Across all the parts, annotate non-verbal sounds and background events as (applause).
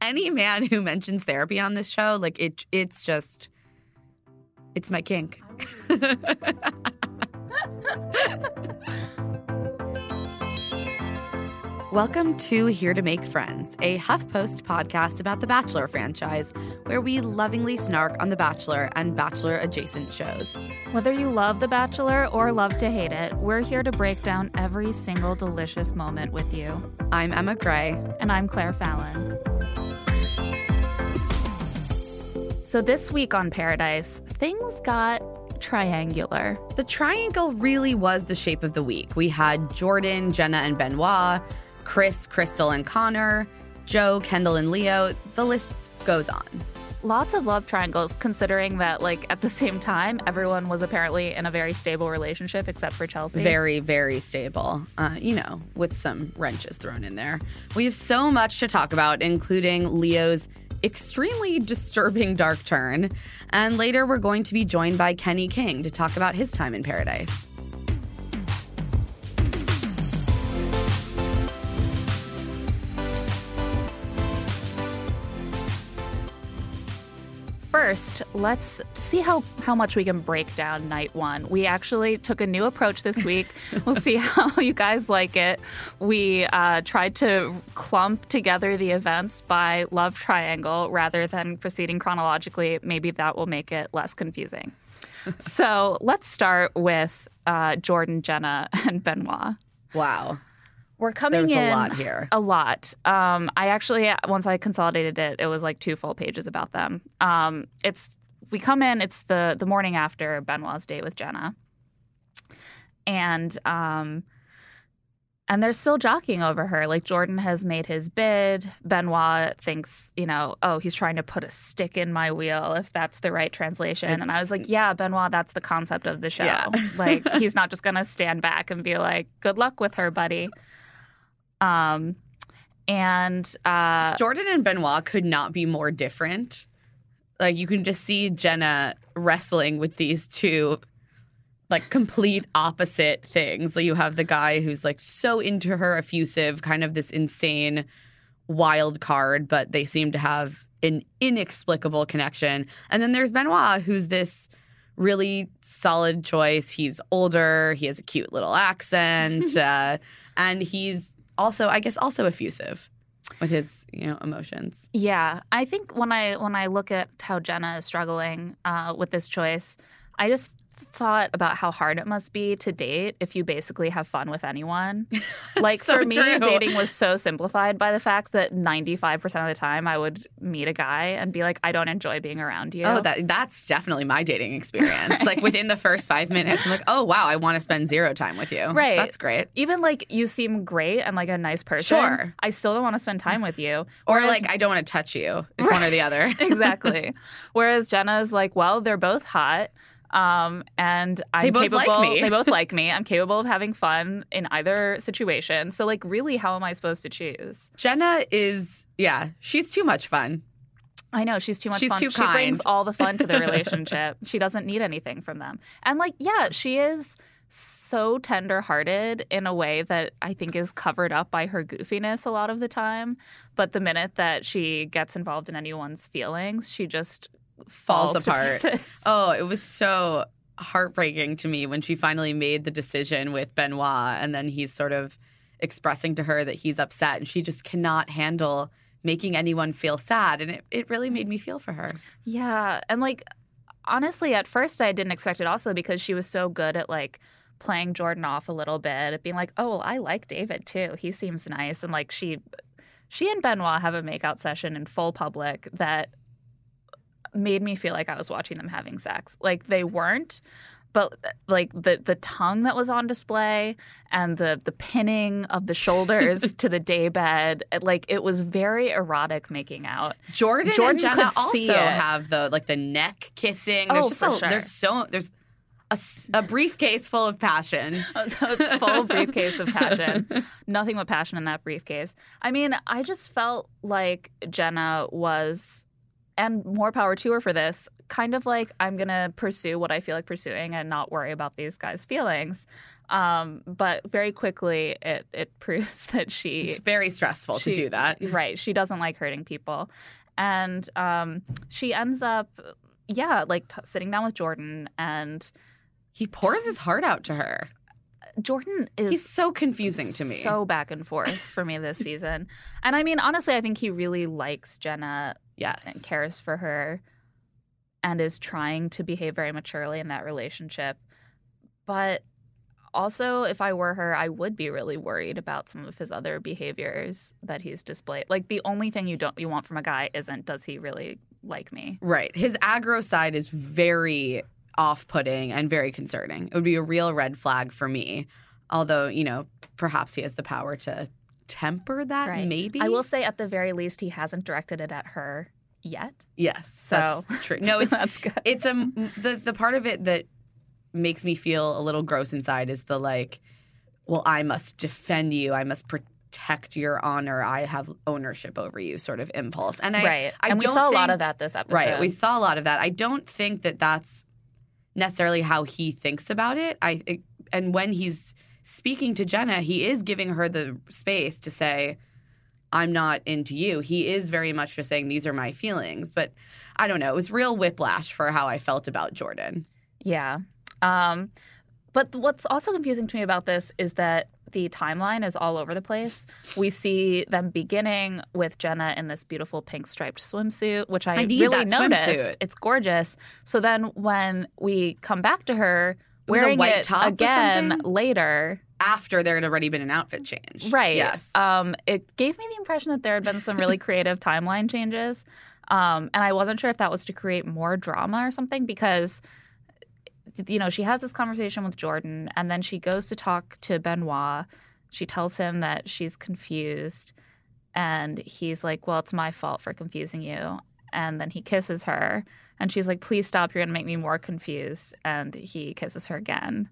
Any man who mentions therapy on this show, like it it's just it's my kink. (laughs) Welcome to Here to Make Friends, a HuffPost podcast about the Bachelor franchise, where we lovingly snark on The Bachelor and Bachelor adjacent shows. Whether you love The Bachelor or love to hate it, we're here to break down every single delicious moment with you. I'm Emma Gray. And I'm Claire Fallon. So this week on Paradise, things got triangular. The triangle really was the shape of the week. We had Jordan, Jenna, and Benoit, Chris, Krystal, and Connor, Joe, Kendall, and Leo. The list goes on. Lots of love triangles, considering that, like, at the same time, everyone was apparently in a very stable relationship except for Chelsea. Very, very stable, uh, you know, with some wrenches thrown in there. We have so much to talk about, including Leo's extremely disturbing dark turn. And later, we're going to be joined by Kenny King to talk about his time in paradise. First, let's see how, how much we can break down night one. We actually took a new approach this (laughs) week. we'll see how you guys like it. We uh, tried to clump together the events by love triangle rather than proceeding chronologically. Maybe that will make it less confusing. (laughs) so let's start with uh, Jordan, Jenna, and Benoit. Wow. We're coming There's in a lot here. A lot. Um, I actually once I consolidated it, it was like two full pages about them. Um, it's we come in. It's the the morning after Benoit's date with Jenna, and um, and they're still jockeying over her. Like Jordan has made his bid. Benoit thinks, you know, oh, he's trying to put a stick in my wheel, if that's the right translation. and I was like, yeah, Benoit, that's the concept of the show. Yeah. like (laughs) he's not just gonna stand back and be like, good luck with her, buddy. Um, and uh, Jordan and Benoit could not be more different. Like you can just see Jenna wrestling with these two like complete opposite things. Like you have the guy who's like so into her, effusive, kind of this insane wild card, but they seem to have an inexplicable connection. And then there's Benoit, who's this really solid choice. He's older, he has a cute little accent, (laughs) uh, and he's also, I guess, also effusive with his, you know, emotions. Yeah, I think when I when I look at how Jenna is struggling uh, with this choice, I just thought about how hard it must be to date if you basically have fun with anyone. (laughs) Like So for me, true. dating was so simplified by the fact that ninety five percent of the time I would meet a guy and be like, I don't enjoy being around you. Oh, that that's definitely my dating experience. Like (laughs) within the first five minutes, I'm like, oh wow, I want to spend zero time with you. Right. That's great. Even like you seem great and like a nice person. Sure. I still don't want to spend time with you. (laughs) Or Whereas- like, I don't want to touch you. It's one or the other. exactly. Whereas Jenna's like, well, they're both hot. Um, and I'm They both capable. like me. They both (laughs) like me. I'm capable of having fun in either situation. So, like, really, how am I supposed to choose? Jenna is, yeah, she's too much fun. I know she's too much fun. She's fun. too she brings kind. all the fun to the (laughs) relationship. she doesn't need anything from them. And like, yeah, she is so tender-hearted in a way that I think is covered up by her goofiness a lot of the time. But the minute that she gets involved in anyone's feelings, she just Falls falls, apart. (laughs) Oh, it was so heartbreaking to me when she finally made the decision with Benoit and then he's sort of expressing to her that he's upset and she just cannot handle making anyone feel sad. And it, it really made me feel for her. Yeah. And like, honestly, at first I didn't expect it also because she was so good at like playing Jordan off a little bit, being like, oh, well, I like David too. He seems nice. And like, she, she and Benoit have a makeout session in full public that made me feel like I was watching them having sex. Like, they weren't. But like the the tongue that was on display and the the pinning of the shoulders (laughs) to the daybed, like it was very erotic making out. Jordan, Jordan and Jenna could also have the like the neck kissing. There's Oh, just for a, sure. there's so there's a briefcase full of passion. (laughs) Full briefcase of passion. (laughs) Nothing but passion in that briefcase. I mean, I just felt like Jenna was, and more power to her for this, kind of like I'm going to pursue what I feel like pursuing and not worry about these guys' feelings. Um, but very quickly, it, it (laughs) proves that she. It's very stressful to do that. Right. She doesn't like hurting people. And um, she ends up, yeah, like t- sitting down with Jordan. And He pours his heart out to her. Jordan is He's so confusing to me. So back and forth for me this (laughs) season. And I mean, honestly, I think he really likes Jenna and cares for her and is trying to behave very maturely in that relationship. But also, if I were her, I would be really worried about some of his other behaviors that he's displayed. Like the only thing you don't you want from a guy isn't does he really like me? Right. His aggro side is very off putting and very concerning. It would be a real red flag for me. Although, you know, perhaps he has the power to temper that, Right. maybe. I will say at the very least he hasn't directed it at her yet. Yes. So that's (laughs) true. No, it's that's good. it's a the the part of it that makes me feel a little gross inside is the like, well, I must defend you. I must protect your honor. I have ownership over you, sort of impulse. And I, right. I and we saw a lot of that this episode. right, we saw a lot of that. I don't think that that's necessarily how he thinks about it. I it- and when he's speaking to Jenna, he is giving her the space to say. I'm not into you. He is very much just saying these are my feelings, but I don't know. It was real whiplash for how I felt about Jordan. Yeah. Um, but what's also confusing to me about this is that the timeline is all over the place. We see them beginning with Jenna in this beautiful pink striped swimsuit, which I, I really noticed. swimsuit. It's gorgeous. So then when we come back to her wearing a white it top again later, After there had already been an outfit change. Right. Yes. Um, it gave me the impression that there had been some really (laughs) creative timeline changes. Um, and I wasn't sure if that was to create more drama or something because, you know, she has this conversation with Jordan and then she goes to talk to Benoit. She tells him that she's confused. And he's like, Well, it's my fault for confusing you. And then he kisses her. And she's like, Please stop. You're going to make me more confused. And he kisses her again.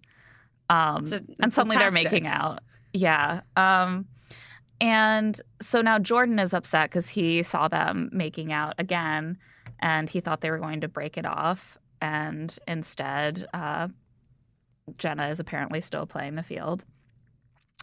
Um, a- and suddenly they're making out. Yeah. Um, and so now Jordan is upset because he saw them making out again and he thought they were going to break it off. And instead, uh, Jenna is apparently still playing the field.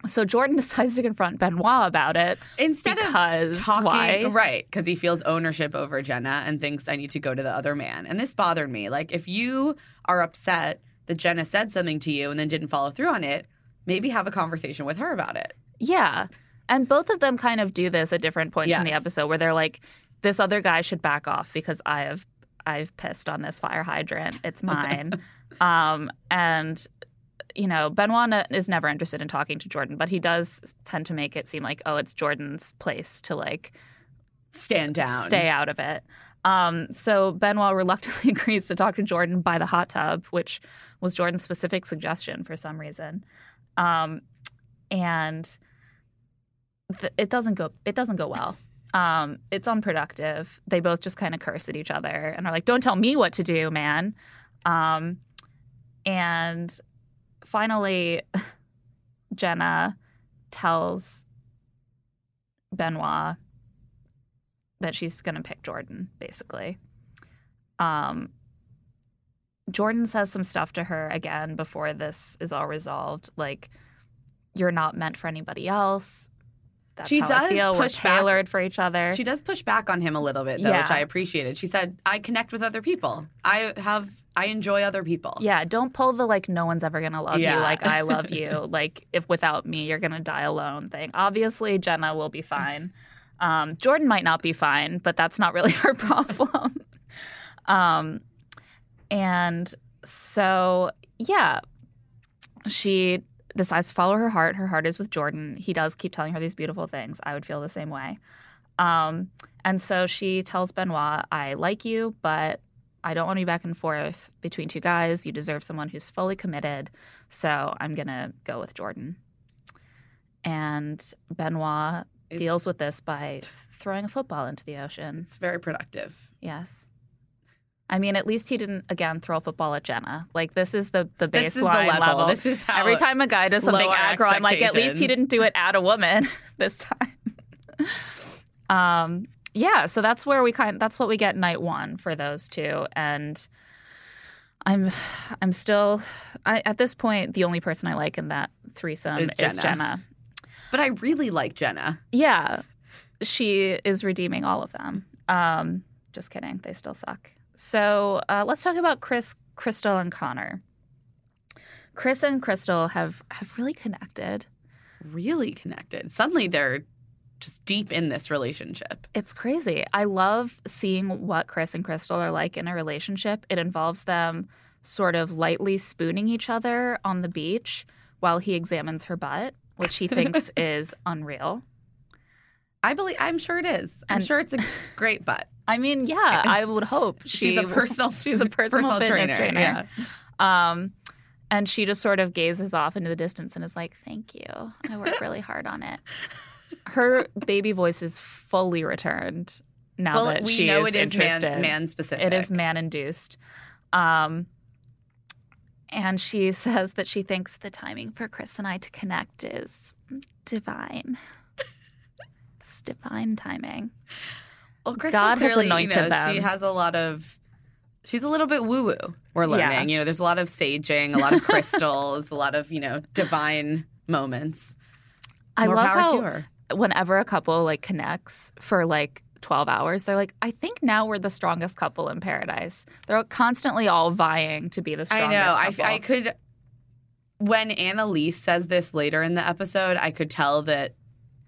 So Jordan (laughs) decides to confront Benoit about it Instead because of talking, why? right? Because he feels ownership over Jenna and thinks I need to go to the other man. And this bothered me. Like, if you are upset that Jenna said something to you and then didn't follow through on it, maybe have a conversation with her about it. Yeah. And both of them kind of do this at different points in the episode where they're like, this other guy should back off because I have I've pissed on this fire hydrant. It's (laughs) mine. um, and you know, Benoit is never interested in talking to Jordan, but he does tend to make it seem like, oh, it's Jordan's place to like Stand down. stay out of it. Um, so Benoit reluctantly (laughs) agrees to talk to Jordan by the hot tub, which was Jordan's specific suggestion for some reason. Um, and th- it doesn't go it doesn't go well. Um, it's unproductive. They both just kind of curse at each other and are like, "Don't tell me what to do, man." Um, and finally, (laughs) Jenna tells Benoit that she's going to pick Jordan, basically. Um, Jordan says some stuff to her again before this is all resolved, like "You're not meant for anybody else." That's She does push We're back. tailored for each other. She does push back on him a little bit, though, which I appreciated. She said, I connect with other people. I have, I enjoy other people. yeah, don't pull the like no one's ever gonna love Yeah. you like I love you. (laughs) like if without me you're gonna die alone thing. Obviously Jenna will be fine. Um, Jordan might not be fine, but that's not really (laughs) her problem. um, and so, yeah, she decides to follow her heart. Her heart is with Jordan. He does keep telling her these beautiful things. I would feel the same way. Um, and so she tells Benoit, I like you, but I don't want to be back and forth between two guys. You deserve someone who's fully committed. So I'm going to go with Jordan. And Benoit It's- deals with this by throwing a football into the ocean. It's very productive. Yes. I mean, at least he didn't again throw a football at Jenna. Like this is the the baseline This is the level. This is how Every time a guy does something aggro, I'm like, at least he didn't do it at a woman (laughs) this time. (laughs) um, yeah, so that's where we kind. That's what we get night one for those two, and I'm, I'm still, I, at this point, the only person I like in that threesome Is is Jenna. Jenna. But I really like Jenna. Yeah, she is redeeming all of them. Um, just kidding, they still suck. So uh, let's talk about Chris, Krystal, and Connor. Chris and Krystal have have really connected. Really connected. Suddenly they're just deep in this relationship. It's crazy. I love seeing what Chris and Krystal are like in a relationship. It involves them sort of lightly spooning each other on the beach while he examines her butt, which he thinks (laughs) is unreal. I believe I'm sure it is. I'm And- sure it's a great butt. (laughs) I mean, yeah, I would hope (laughs) She's a personal she's a personal, fitness trainer. Yeah. Um, and she just sort of gazes off into the distance and is like, "Thank you. I worked really hard on it." Her baby voice is fully returned now well, that we she know is it is interested. man man specific. It is man induced. Um, and she (laughs) says that she thinks the timing for Chris and I to connect is divine. (laughs) it's divine timing. Well, Krystal God has clearly, anointed you know, them. She has a lot of. She's a little bit woo woo. We're learning. Yeah. You know, there's a lot of saging, a lot of (laughs) crystals, a lot of you know divine moments. I More love power how. Whenever a couple like connects for like 12 hours, they're like, I think now we're the strongest couple in paradise. They're constantly all vying to be the strongest. I know. I, couple. I could. When Annaliese says this later in the episode, I could tell that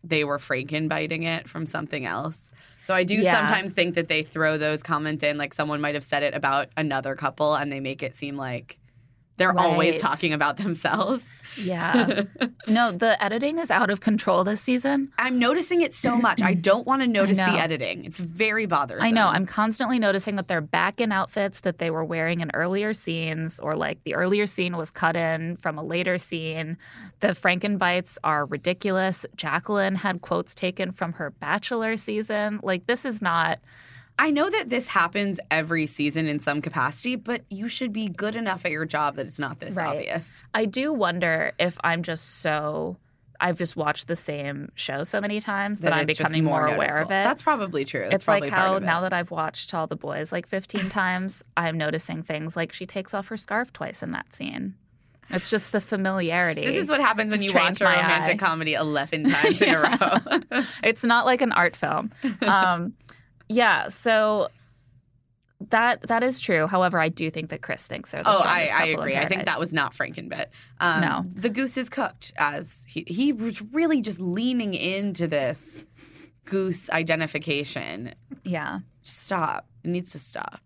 they were Franken biting it from something else. So I do Yeah. sometimes think that they throw those comments in, like someone might have said it about another couple, and they make it seem like they're always talking about themselves. yeah. no, the editing is out of control this season. I'm noticing it so much. I (clears throat) don't want to notice the editing. It's very bothersome. I know. I'm constantly noticing that they're back in outfits that they were wearing in earlier scenes, or like the earlier scene was cut in from a later scene. The Frankenbites are ridiculous. Jacqueline had quotes taken from her Bachelor season. Like, this is not. I know that this happens every season in some capacity, but you should be good enough at your job that it's not this Right. obvious. I do wonder if I'm just so. I've just watched the same show so many times that, I'm becoming more, aware of it. That's probably true. That's it's like probably part how now that I've watched All the Boys like 15 (laughs) times, I'm noticing things like she takes off her scarf twice in that scene. It's just the familiarity. This is what happens when you watch a romantic eye. comedy 11 times in a row. (laughs) it's not like an art film. (laughs) Um, yeah, so that that is true. However, I do think that Chris thinks they're the oh, I, I agree. I think that was not Frankenbit. Um, No. The goose is cooked as he, he was really just leaning into this goose identification. yeah. Stop. It needs to stop.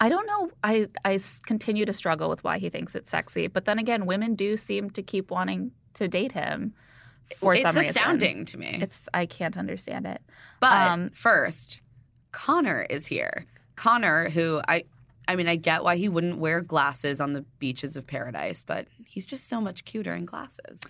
I don't know. I I continue to struggle with why he thinks it's sexy, but then again, women do seem to keep wanting to date him for it's some reason. astounding to me. It's I can't understand it. But Um, first, Connor is here. Connor, who I I mean, I get why he wouldn't wear glasses on the beaches of paradise, but he's just so much cuter in glasses.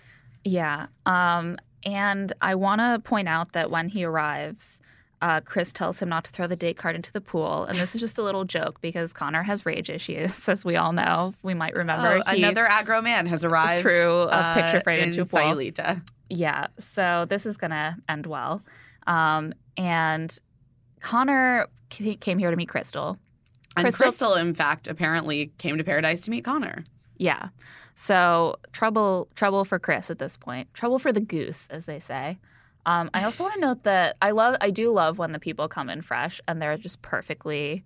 Yeah. Um, and I want to point out that when he arrives, uh, Chris tells him not to throw the date card into the pool. And this is just a little (laughs) joke because Connor has rage issues, (laughs) as we all know. We might remember. Oh, he- another aggro man has arrived Through a uh, picture frame in into a pool. Sayulita. Yeah. So this is going to end well. Um, and Connor came here to meet Krystal. And Krystal- Krystal, in fact, apparently came to paradise to meet Connor. Yeah. So trouble, trouble for Chris at this point. Trouble for the goose, as they say. Um, I also want to note that I love, I do love when the people come in fresh and they're just perfectly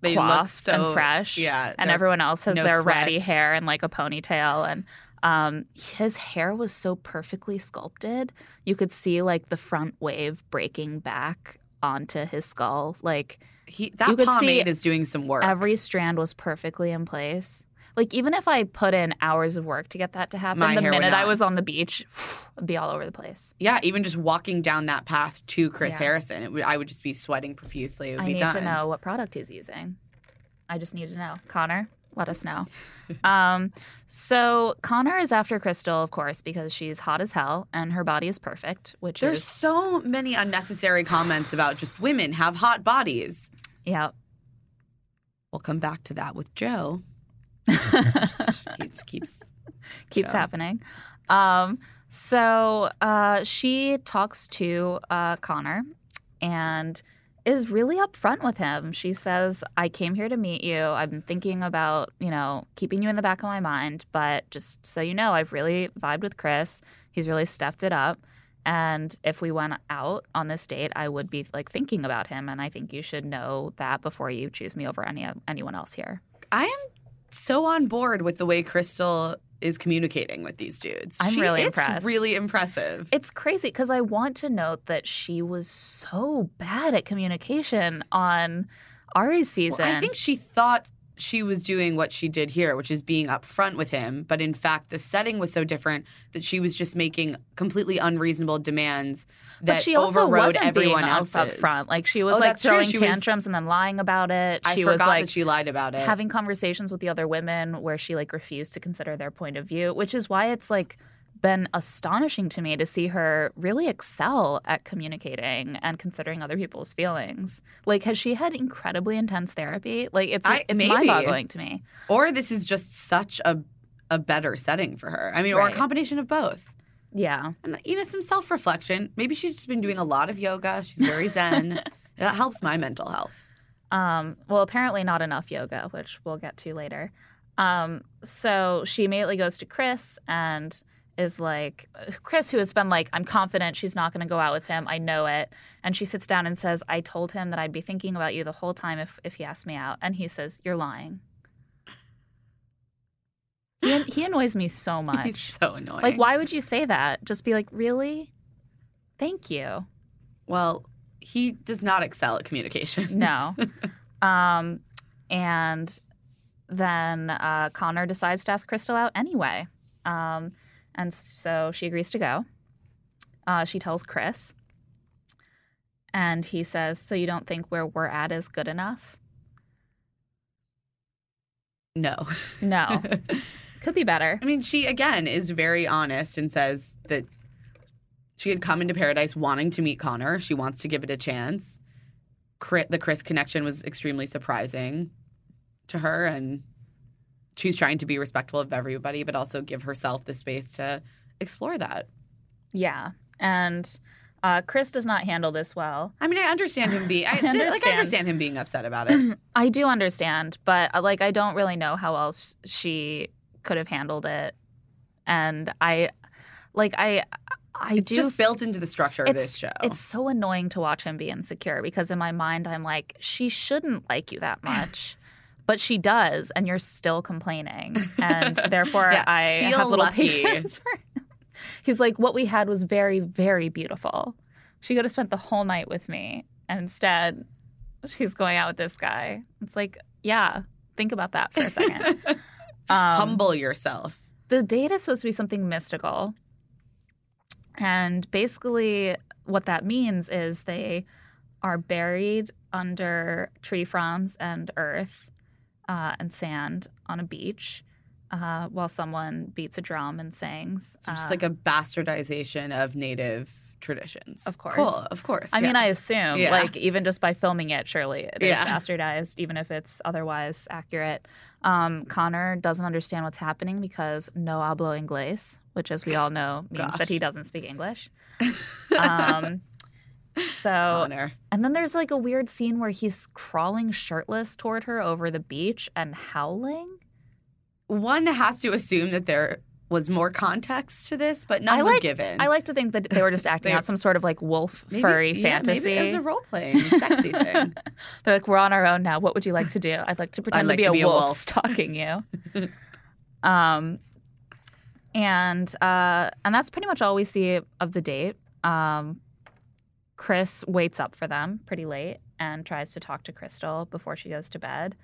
They look so and fresh. Yeah, and everyone else has no their ratty hair and like a ponytail. And Um, his hair was so perfectly sculpted. You could see like the front wave breaking back onto his skull. Like He that pomade is doing some work. every strand was perfectly in place. Like even if I put in hours of work to get that to happen, My the minute I was on the beach, (sighs) it'd be all over the place. yeah, even just walking down that path to Chris Yeah. Harrison, it would, I would just be sweating profusely. It would I be need done. to know what product he's using. I just need to know. Connor, let us know. (laughs) um, so Connor is after Krystal, of course, because she's hot as hell and her body is perfect, which There's is so many unnecessary comments about just women have hot bodies. yeah. We'll come back to that with Joe. Just, (laughs) he just keeps. keeps Joe. happening. Um, so uh, she talks to uh, Connor and is really upfront with him. She says, I came here to meet you. Been thinking about, you know, keeping you in the back of my mind, but just so you know, I've really vibed with Chris. He's really stepped it up. And if we went out on this date, I would be like thinking about him. And I think you should know that before you choose me over any anyone else here. I am so on board with the way Krystal is communicating with these dudes. I'm really it's impressed. really impressive. It's crazy because I want to note that she was so bad at communication on Ari's Well, season. I think she thought she was doing what she did here, which is being upfront with him. But in fact, the setting was so different that she was just making completely unreasonable demands but she also overrode wasn't everyone being else's. up front. Like she was Oh, like throwing She was- tantrums and then lying about it. I She forgot was like that she lied about it. having conversations with the other women where she like refused to consider their point of view, which is why it's like been astonishing to me to see her really excel at communicating and considering other people's feelings. Like has she had incredibly intense therapy? Like it's I- it's mind-boggling to me. or this is just such a a better setting for her. I mean, or a combination of both. Yeah. And you know, some self reflection. Maybe she's just been doing a lot of yoga. She's very zen. (laughs) that helps my mental health. Um, well, apparently not enough yoga, which we'll get to later. Um, so she immediately goes to Chris and is like, Chris, who has been like, I'm confident she's not going to go out with him. I know it. And she sits down and says, I told him that I'd be thinking about you the whole time if, if he asked me out. And he says, You're lying. He, he annoys me so (laughs) He's much. so annoying. Like, why would you say that? Just be like, Really? Thank you. Well, he does not excel at communication. No. (laughs) um, and then uh, Connor decides to ask Krystal out anyway. Um, and so she agrees to go. Uh, she tells Chris. And he says, So you don't think where we're at is good enough? No. No. (laughs) Could be better. I mean, she again is very honest and says that she had come into paradise wanting to meet Connor. She wants to give it a chance. The Chris connection was extremely surprising to her, and she's trying to be respectful of everybody, but also give herself the space to explore that. Yeah. And uh, Chris does not handle this well. I mean, I understand him being. I, (laughs) I like. I understand. understand him being upset about it. (clears throat) I do understand, but uh, like I don't really know how else she could have handled it. And I like I I It's do just built into the structure of this show. It's so annoying to watch him be insecure because in my mind I'm like she shouldn't like you that (laughs) much. But she does, and you're still complaining, (laughs) and therefore Yeah, I feel have little lucky. patience for him. (laughs) He's like, "What we had was very, very beautiful. She could have spent the whole night with me, and instead, she's going out with this guy." It's like, yeah, think about that for a second. Um, Humble yourself. the date is supposed to be something mystical. And basically, what that means is they are buried under tree fronds and earth uh, and sand on a beach uh, while someone beats a drum and sings. So just Uh, like a bastardization of native traditions. Of course. Cool. Of course. I mean. I assume, Yeah. like, even just by filming it, surely it is Yeah. bastardized, even if it's otherwise accurate. Um, Connor doesn't understand what's happening because no hablo inglés, which, as we all know, (laughs) means Gosh. that he doesn't speak English. (laughs) Um, so, Connor. and then there's like a weird scene where he's crawling shirtless toward her over the beach and howling. One has to assume that there was more context to this, but none I was like- given. I like to think that they were just acting They- out (laughs) some sort of like wolf Maybe- furry yeah, fantasy. Maybe it was a role playing sexy (laughs) thing. They're like, we're on our own now. What would you like to do? I'd like to pretend like to be, to a, be a wolf, wolf." stalking you. (laughs) um, and uh, and that's pretty much all we see of the date. Um, Chris waits up for them pretty late and tries to talk to Krystal before she goes to bed,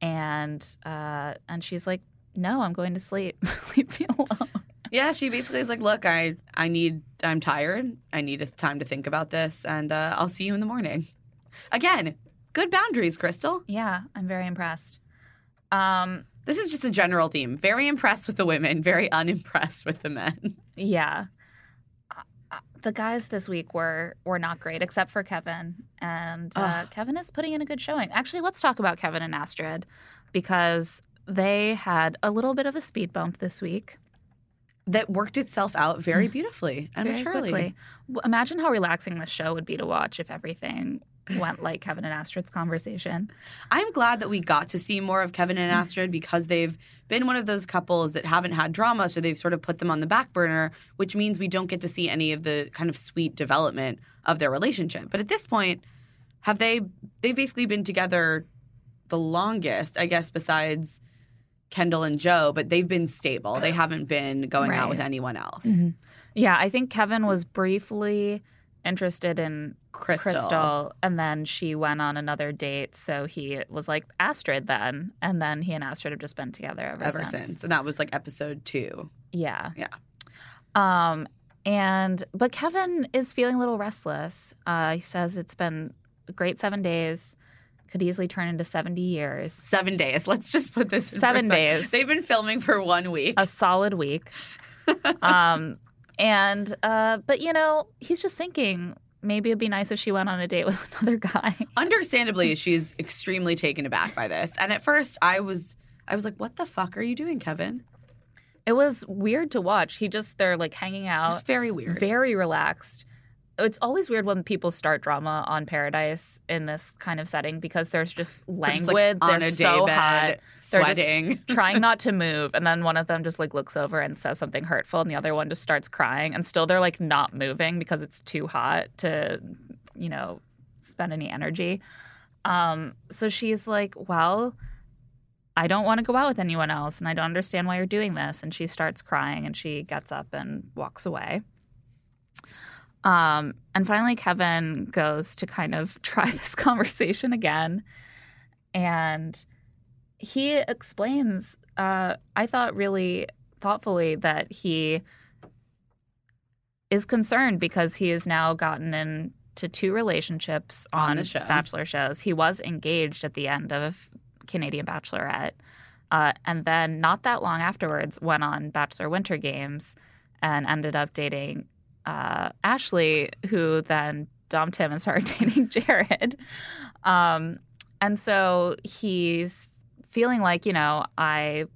and uh, and she's like, "No, I'm going to sleep. (laughs) Leave me alone." Yeah, she basically is like, "Look, I I need I'm tired. I need time to think about this, and uh, I'll see you in the morning." Again, good boundaries, Krystal. Yeah, I'm very impressed. Um, This is just a general theme. Very impressed with the women, very unimpressed with the men. Yeah. Uh, uh, The guys this week were were not great, except for Kevin. And uh, Kevin is putting in a good showing. Actually, let's talk about Kevin and Astrid because they had a little bit of a speed bump this week. That worked itself out very (laughs) beautifully and very maturely. quickly. Imagine how relaxing this show would be to watch if everything went (laughs) like Kevin and Astrid's conversation. I'm glad that we got to see more of Kevin and mm. Astrid because they've been one of those couples that haven't had drama, so they've sort of put them on the back burner, which means we don't get to see any of the kind of sweet development of their relationship. But at this point, have they they've basically been together the longest, I guess, besides Kendall and Joe, but they've been stable. They haven't been going out with anyone else. Yeah, I think Kevin was briefly interested in Krystal. Krystal, and then she went on another date. So he was like Astrid then, and then he and Astrid have just been together ever, ever since. And that was like episode two. Yeah, Yeah. Um, and but Kevin is feeling a little restless. Uh, he says it's been a great seven days, could easily turn into seventy years, Seven days. Let's just put this in Seven days. They've been filming for one week. a solid week. (laughs) um, and uh, but you know, he's just thinking maybe it'd be nice if she went on a date (laughs) with another guy. Understandably, she's extremely taken aback by this. And at first, I was, I was like, "What the fuck are you doing, Kevin?" It was weird to watch. He just they're like hanging out, very weird. very relaxed. It's always weird when people start drama on Paradise in this kind of setting because there's just They're just, languid. like, on they're a day so bed, hot. They're just sweating. (laughs) trying not to move and then one of them just like looks over and says something hurtful and the other one just starts crying and still they're like not moving because it's too hot to you know spend any energy um so she's like well I don't want to go out with anyone else and I don't understand why you're doing this and she starts crying and she gets up and walks away um and finally Kevin goes to kind of (laughs) try this conversation again and he explains uh, i thought really thoughtfully that he is concerned because he has now gotten into two relationships On on, show. bachelor shows he was engaged at the end of canadian bachelorette uh, and then not that long afterwards went on bachelor winter games and ended up dating uh, ashley who then dumped him and started (laughs) dating jared um, and so he's feeling like, you know, I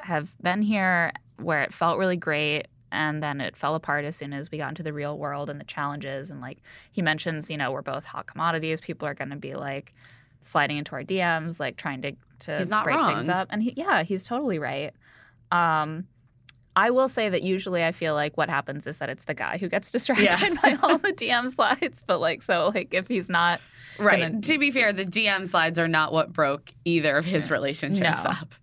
have been here where it felt really great and then it fell apart as soon as we got into the real world and the challenges and like he mentions, you know, we're both hot commodities. People are going to be like sliding into our DMs, like trying to to break things up. And he, yeah, he's totally right. Um I will say that usually I feel like what happens is that it's the guy who gets (laughs) distracted Yes. by (laughs) all the DM slides. But like, so like if he's not right. gonna- To be fair, the DM slides are not what broke either of his relationships No. up.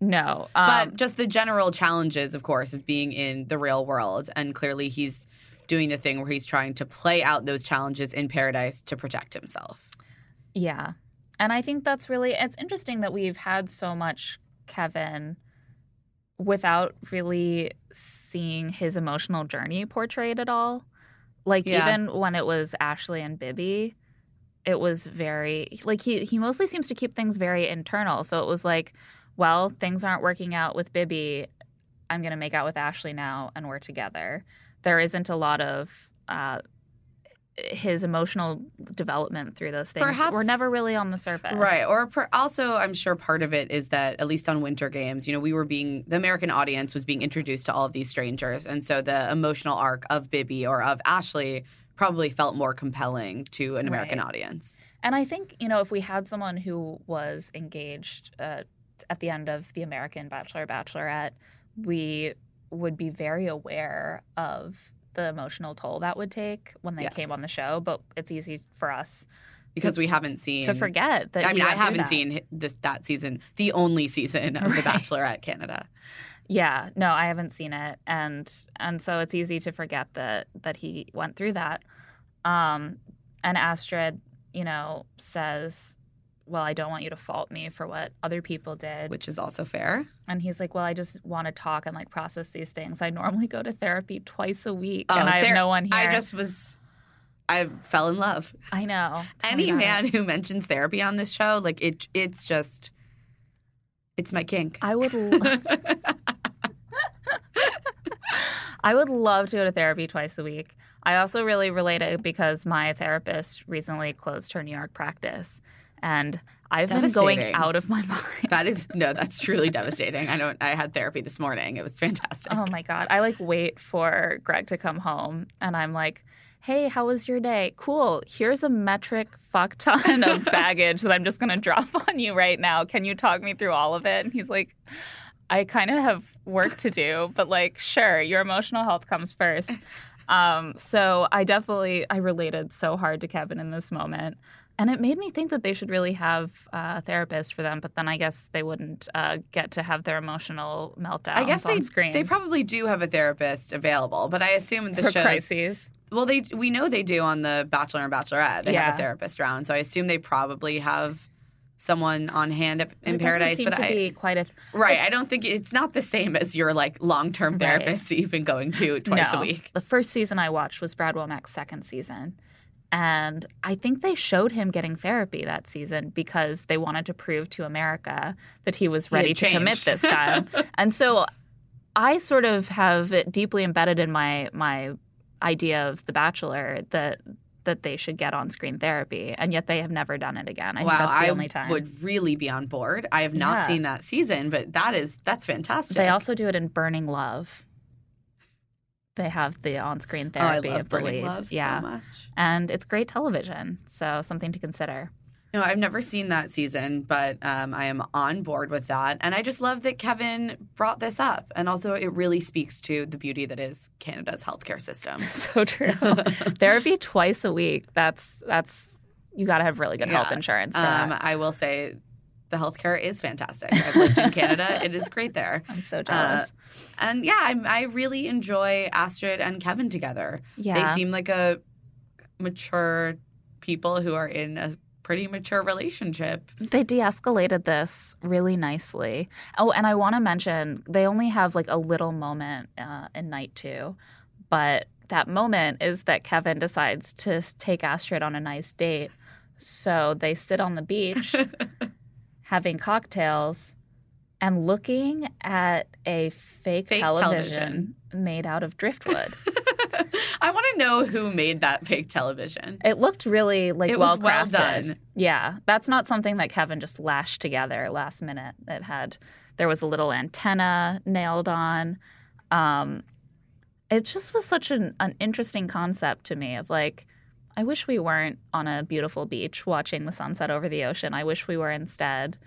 no, But um, just the general challenges, of course, of being in the real world. And clearly he's doing the thing where he's trying to play out those challenges in paradise to protect himself. Yeah. And I think that's really it's interesting that we've had so much Kevin without really seeing his emotional journey portrayed at all. Like Yeah. even when it was Ashley and Bibi, it was very like he he mostly seems to keep things very internal. So it was like, well, things aren't working out with Bibi. I'm going to make out with Ashley now and we're together. There isn't a lot of uh his emotional development through those things Perhaps- were never really on the surface. Right. Or per, also, I'm sure part of it is that, at least on Winter Games, you know, we were being, the American audience was being introduced to all of these strangers. And so the emotional arc of Bibi or of Ashley probably felt more compelling to an American Right. audience. And I think, you know, if we had someone who was engaged uh, at the end of the American Bachelor Bachelorette, we would be very aware of the emotional toll that would take when they Yes. came on the show. But it's easy for us Because we haven't seen. to forget that. I mean, I haven't seen this that season, the only season of The (laughs) Right. Bachelorette Canada. Yeah, no, I haven't seen it, and and so it's easy to forget that that he went through that. Um, and Astrid, you know, says, "Well, I don't want you to fault me for what other people did." which is also fair. And he's like, "Well, I just want to talk and like process these things. I normally go to therapy twice a week, Oh, and I have no one here." I just was, I fell in love. I know. (laughs) Oh me Any about man who mentions therapy on this show, like it, it's just, it's my kink. I would. (laughs) I would love to go to therapy twice a week. I also really relate it because my therapist recently closed her New York practice, and I've been going out of my (laughs) mind. that is no, that's truly devastating. I don't. I had therapy this morning. It was fantastic. Oh my god! I like wait for Greg to come home, and I'm like, "Hey, how was your day? Cool. Here's a metric fuck ton of (laughs) baggage that I'm just gonna drop on you right now. Can you talk me through all of it?" And he's like, "I kind of have work to do, but like, sure, your emotional health comes first. (laughs) Um, so I definitely I related so hard to Kevin in this moment. And it made me think that they should really have uh, a therapist for them, but then I guess they wouldn't uh, get to have their emotional meltdowns I guess on they screen. they probably do have a therapist available, but I assume the (laughs) for shows. crises. Well, they we know they do on the Bachelor and Bachelorette. They have a therapist around, so I assume they probably have someone on hand in It Paradise. But to I, be quite a right, I don't think it's not the same as your like long term Right. therapist that (laughs) you've been going to twice no. a week. The first season I watched was Brad Womack's second season. And I think they showed him getting therapy that season because they wanted to prove to America that he was He ready to commit this time. (laughs) and so I sort of have it deeply embedded in my my idea of The Bachelor that that they should get on screen therapy, and yet they have never done it again. I wow, think that's the I only time. would really be on board. I have not Yeah. seen that season, but that is that's fantastic. They also do it in Burning Love. They have the on-screen oh, I therapy love of the lead. Love yeah, so much. and it's great television. So something to consider. No, I've never seen that season, but um, I am on board with that. And I just love that Kevin brought this up. And also, it really speaks to the beauty that is Canada's healthcare system. (laughs) So true. therapy twice a week. That's that's you got to have really good health insurance. Um. I will say the healthcare is fantastic. I've lived in Canada, it is great there. (laughs) I'm so jealous. And yeah, I, I really enjoy Astrid and Kevin together. yeah, They seem like a mature people who are in a pretty mature relationship. They de escalated this really nicely. Oh, and I want to mention they only have like a little moment uh, in night two, but that moment is that Kevin decides to take Astrid on a nice date. So they sit on the beach (laughs) having cocktails and looking at a fake, Fake television, made out of driftwood. (laughs) I want to know who made that fake television. it looked really like It well was well crafted. done. Yeah, that's not something that Kevin just lashed together last minute. It had there was a little antenna nailed on. Um, it just was such an, an interesting concept to me of like, I wish we weren't on a beautiful beach watching the sunset over the ocean. I wish we were instead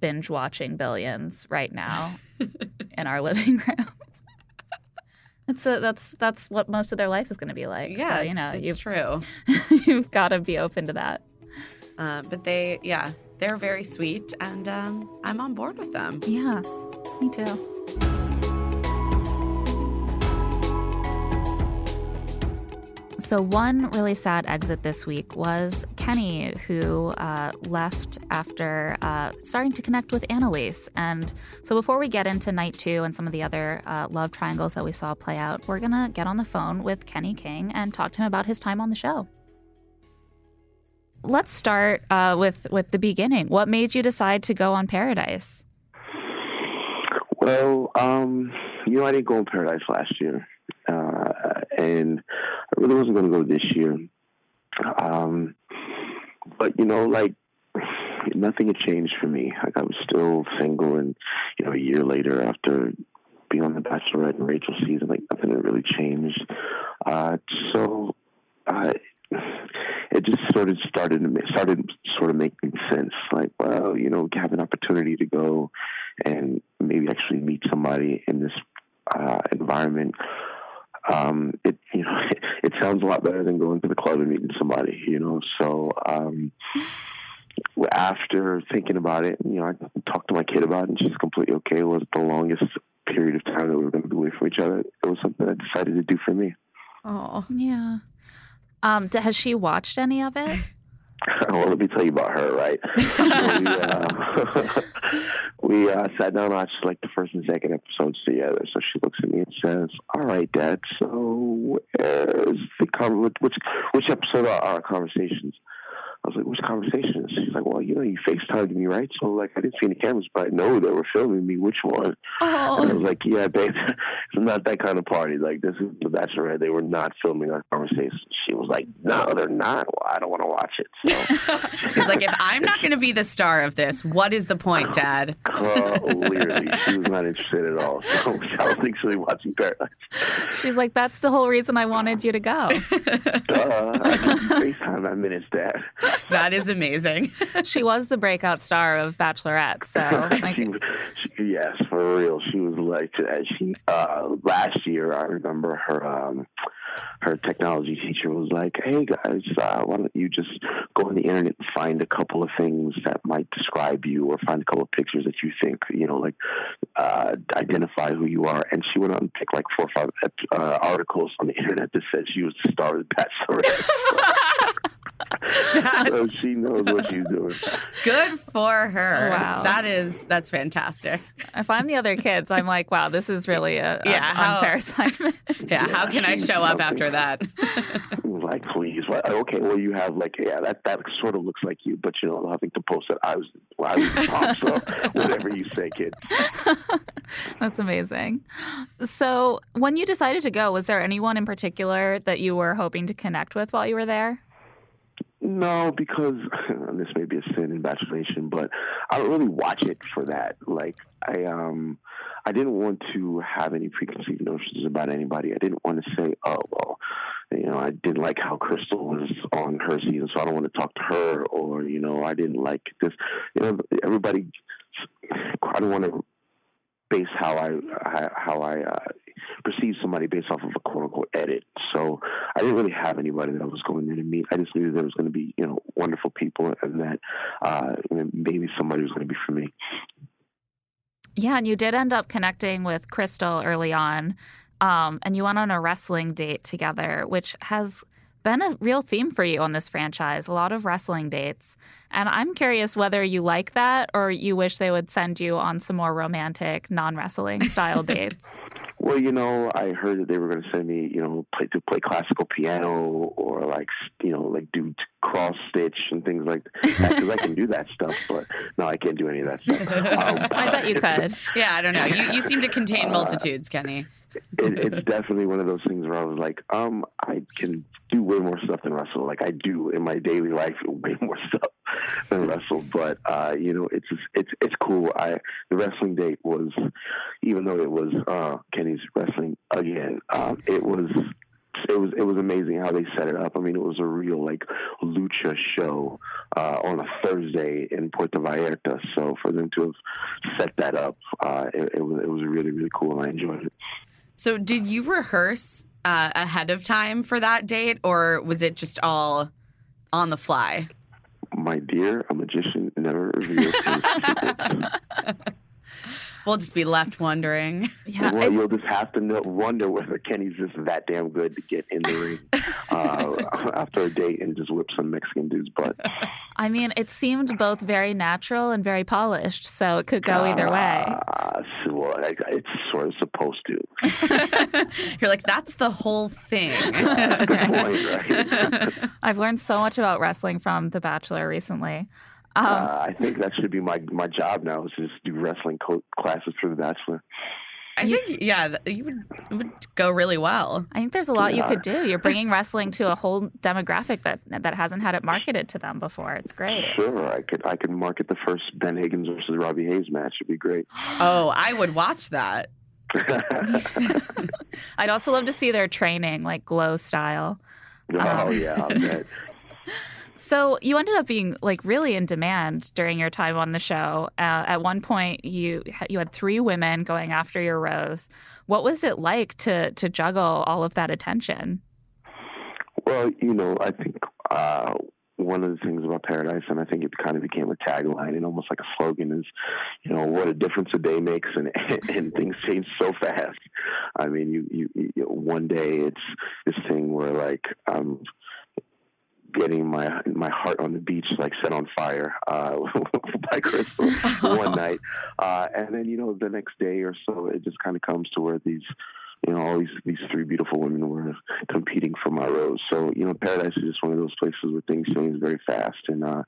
binge watching Billions right now (laughs) in our living room. It's a, that's that's what most of their life is going to be like. Yeah, so, you it's, know, it's you've true. (laughs) you've got to be open to that. Uh, but they, yeah, they're very sweet, and um, I'm on board with them. Yeah, me too. So, one really sad exit this week was Kenny, who uh, left after uh, starting to connect with Annaliese. And so, before we get into night two and some of the other uh, love triangles that we saw play out, we're going to get on the phone with Kenny King and talk to him about his time on the show. Let's start uh, with, with the beginning. What made you decide to go on Paradise? Well, um, you know, I didn't go in Paradise last year, uh, and I really wasn't going to go this year. Um, but you know, like nothing had changed for me. Like I was still single, and you know, a year later after being on the Bachelorette and Rachel season, like nothing had really changed. Uh, so, uh, it just sort of started started sort of making sense. Like, well, you know, have an opportunity to go and maybe actually meet somebody in this uh, environment. Um, it you know it, (laughs) it sounds a lot better than going to the club and meeting somebody. You know, so um, after thinking about it, you know, I talked to my kid about it, and she's completely okay. It was the longest period of time that we were going to be away from each other, it was something I decided to do for me. Oh, Yeah. Um, d- has she watched any of it? (laughs) (laughs) well, let me tell you about her, right? (laughs) we uh, (laughs) we uh, sat down and watched like the first and second episodes together. So she looks at me and says, "All right, Dad. So where's the con- which which episode are our conversations?" I was like, "Which conversations?" She's like, "Well, you know, you FaceTimed me, right? So like, I didn't see any cameras, but I know they were filming me. Which one?" And I oh, was like, "Yeah, babe, (laughs) it's not that kind of party. Like, this is the Bachelorette. They were not filming our conversations." She was like, "No, they're not. Well, I don't want to watch it." So. (laughs) she's like, if I'm not going to be the star of this, what is the point, Dad? (laughs) Clearly, she was not interested at all. So I don't think she'll watching Paradise. She's like, that's the whole reason I wanted you to go. Uh, I can FaceTime that minutes, Dad. (laughs) That is amazing. (laughs) she was the breakout star of Bachelorette. So, (laughs) like, she, she, yes, for real. She was like, she uh, last year. I remember her. Um, her technology teacher was like, "Hey guys, uh, why don't you just go on the internet and find a couple of things that might describe you, or find a couple of pictures that you think you know, like uh, identify who you are." And she went out and picked like four or five uh, articles on the internet that said she was the star of the Bachelorette. Oh, so she knows what she's doing. good for her. Oh, wow. That is that's fantastic. if I'm the other kids, I'm like, wow, this is really a, a Yeah, how- unfair assignment. (laughs) Yeah, how can I show up okay. after that? (laughs) like please what, okay well you have like yeah that that sort of looks like you but you know i having to post that i was well, i was the top so (laughs) whatever you say kid That's amazing. So, when you decided to go, was there anyone in particular that you were hoping to connect with while you were there? No because (laughs) this may be a sin in bachelor nation but i don't really watch it for that. Like i um i didn't want to have any preconceived notions about anybody. I didn't want to say oh well you know i didn't like how Krystal was on her season so i don't want to talk to her or you know i didn't like this. You know everybody i don't want to base how I how- I uh, perceive somebody based off of a quote unquote edit. So I didn't really have anybody that I was going there to meet. I just knew there was going to be you know wonderful people and that uh, maybe somebody was going to be for me. Yeah, and you did end up connecting with Krystal early on, um, and you went on a wrestling date together, which has been a real theme for you on this franchise. A lot of wrestling dates, and I'm curious whether you like that or you wish they would send you on some more romantic, non-wrestling style (laughs) dates. Well, you know, I heard that they were going to send me, you know, play to play classical piano or like, you know, like do cross stitch and things like that because I can do that stuff. But no, I can't do any of that stuff. (laughs) Um, I bet you could. Yeah, I don't know. You you seem to contain multitudes, Kenny. it, it's definitely one of those things where I was like, um, I can do way more stuff than wrestle. Like I do in my daily life, way more stuff than wrestle. But uh, you know, it's it's it's cool. I the wrestling date was, even though it was uh, Kenny's wrestling again, um, it was. It was it was amazing how they set it up. I mean, it was a real like lucha show uh, on a Thursday in Puerto Vallarta. So for them to have set that up, uh, it, it was it was really really cool. I enjoyed it. So, did you rehearse uh, ahead of time for that date, or was it just all on the fly? My dear, a magician never reveals his secrets. (laughs) We'll just be left wondering. (laughs) Yeah, well, I- you'll just have to know, wonder whether Kenny's just that damn good to get in the ring (laughs) uh, after a date and just whip some Mexican dude's butt. I mean, it seemed both very natural and very polished, so it could go either way. Uh, so, well, I, it's sort of supposed to. (laughs) You're like, that's the whole thing. Good point, right? I've learned so much about wrestling from The Bachelor recently. Um, uh, I think that should be my my job now is just do wrestling co- classes for The Bachelor. I think, yeah, you would, it would go really well. I think there's a lot you could do. You're bringing wrestling to a whole demographic that that hasn't had it marketed to them before. It's great. Sure, I could I could market the first Ben Higgins versus Robby Hayes match. It'd be great. (gasps) Oh, I would watch that. (laughs) I'd also love to see their training, like glow style. oh yeah, I bet. (laughs) So you ended up being like really in demand during your time on the show. Uh, at one point, you you had three women going after your rose. What was it like to to juggle all of that attention? Well, you know, I think uh, one of the things about Paradise, and I think it kind of became a tagline and almost like a slogan, is you know what a difference a day makes, and (laughs) and things change so fast. I mean, you you, you one day it's this thing where like um getting my my heart on the beach like set on fire uh, (laughs) by Krystal one (laughs) night, uh, and then you know the next day or so it just kind of comes to where these you know all these these three beautiful women were competing for my rose. So you know Paradise is just one of those places where things change very fast, and uh,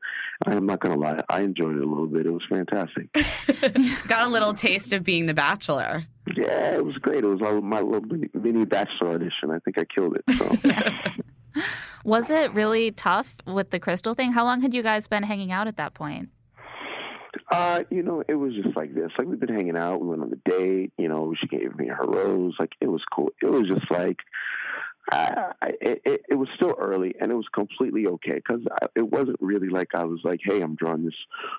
I'm not gonna lie, I enjoyed it a little bit. It was fantastic. (laughs) Got a little taste of being the Bachelor. Yeah, it was great. It was my little mini Bachelor audition. I think I killed it. So. Was it really tough with the Krystal thing? How long had you guys been hanging out at that point? Uh, you know, it was just like this. Like we've been hanging out. We went on the date. You know, she gave me her rose. Like it was cool. It was just like I, I, it, it was still early and it was completely okay because it wasn't really like I was like, hey, I'm drawing this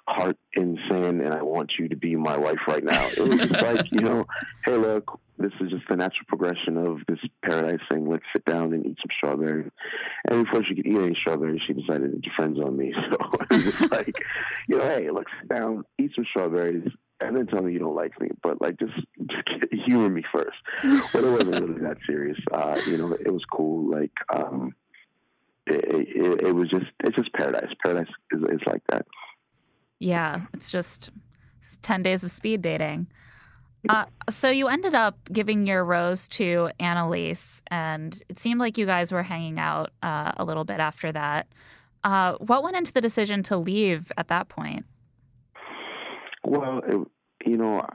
heart in sand and I want you to be my wife right now. It was just like, you know, hey, look, this is just the natural progression of this paradise thing. Let's sit down and eat some strawberries. And before she could eat any strawberries, she decided to friends on me. (laughs) So it (laughs) like, you know, hey, let's sit down, eat some strawberries, and then tell me you don't like me. But like, just, just humor me first. but it wasn't really that serious. Uh, you know, it was cool. Like, um, it, it, it was just it's just paradise. Paradise is, is like that. Yeah, it's just it's ten days of speed dating. Uh, so you ended up giving your rose to Annaliese, and it seemed like you guys were hanging out uh, a little bit after that. Uh, what went into the decision to leave at that point? Well, it, you know,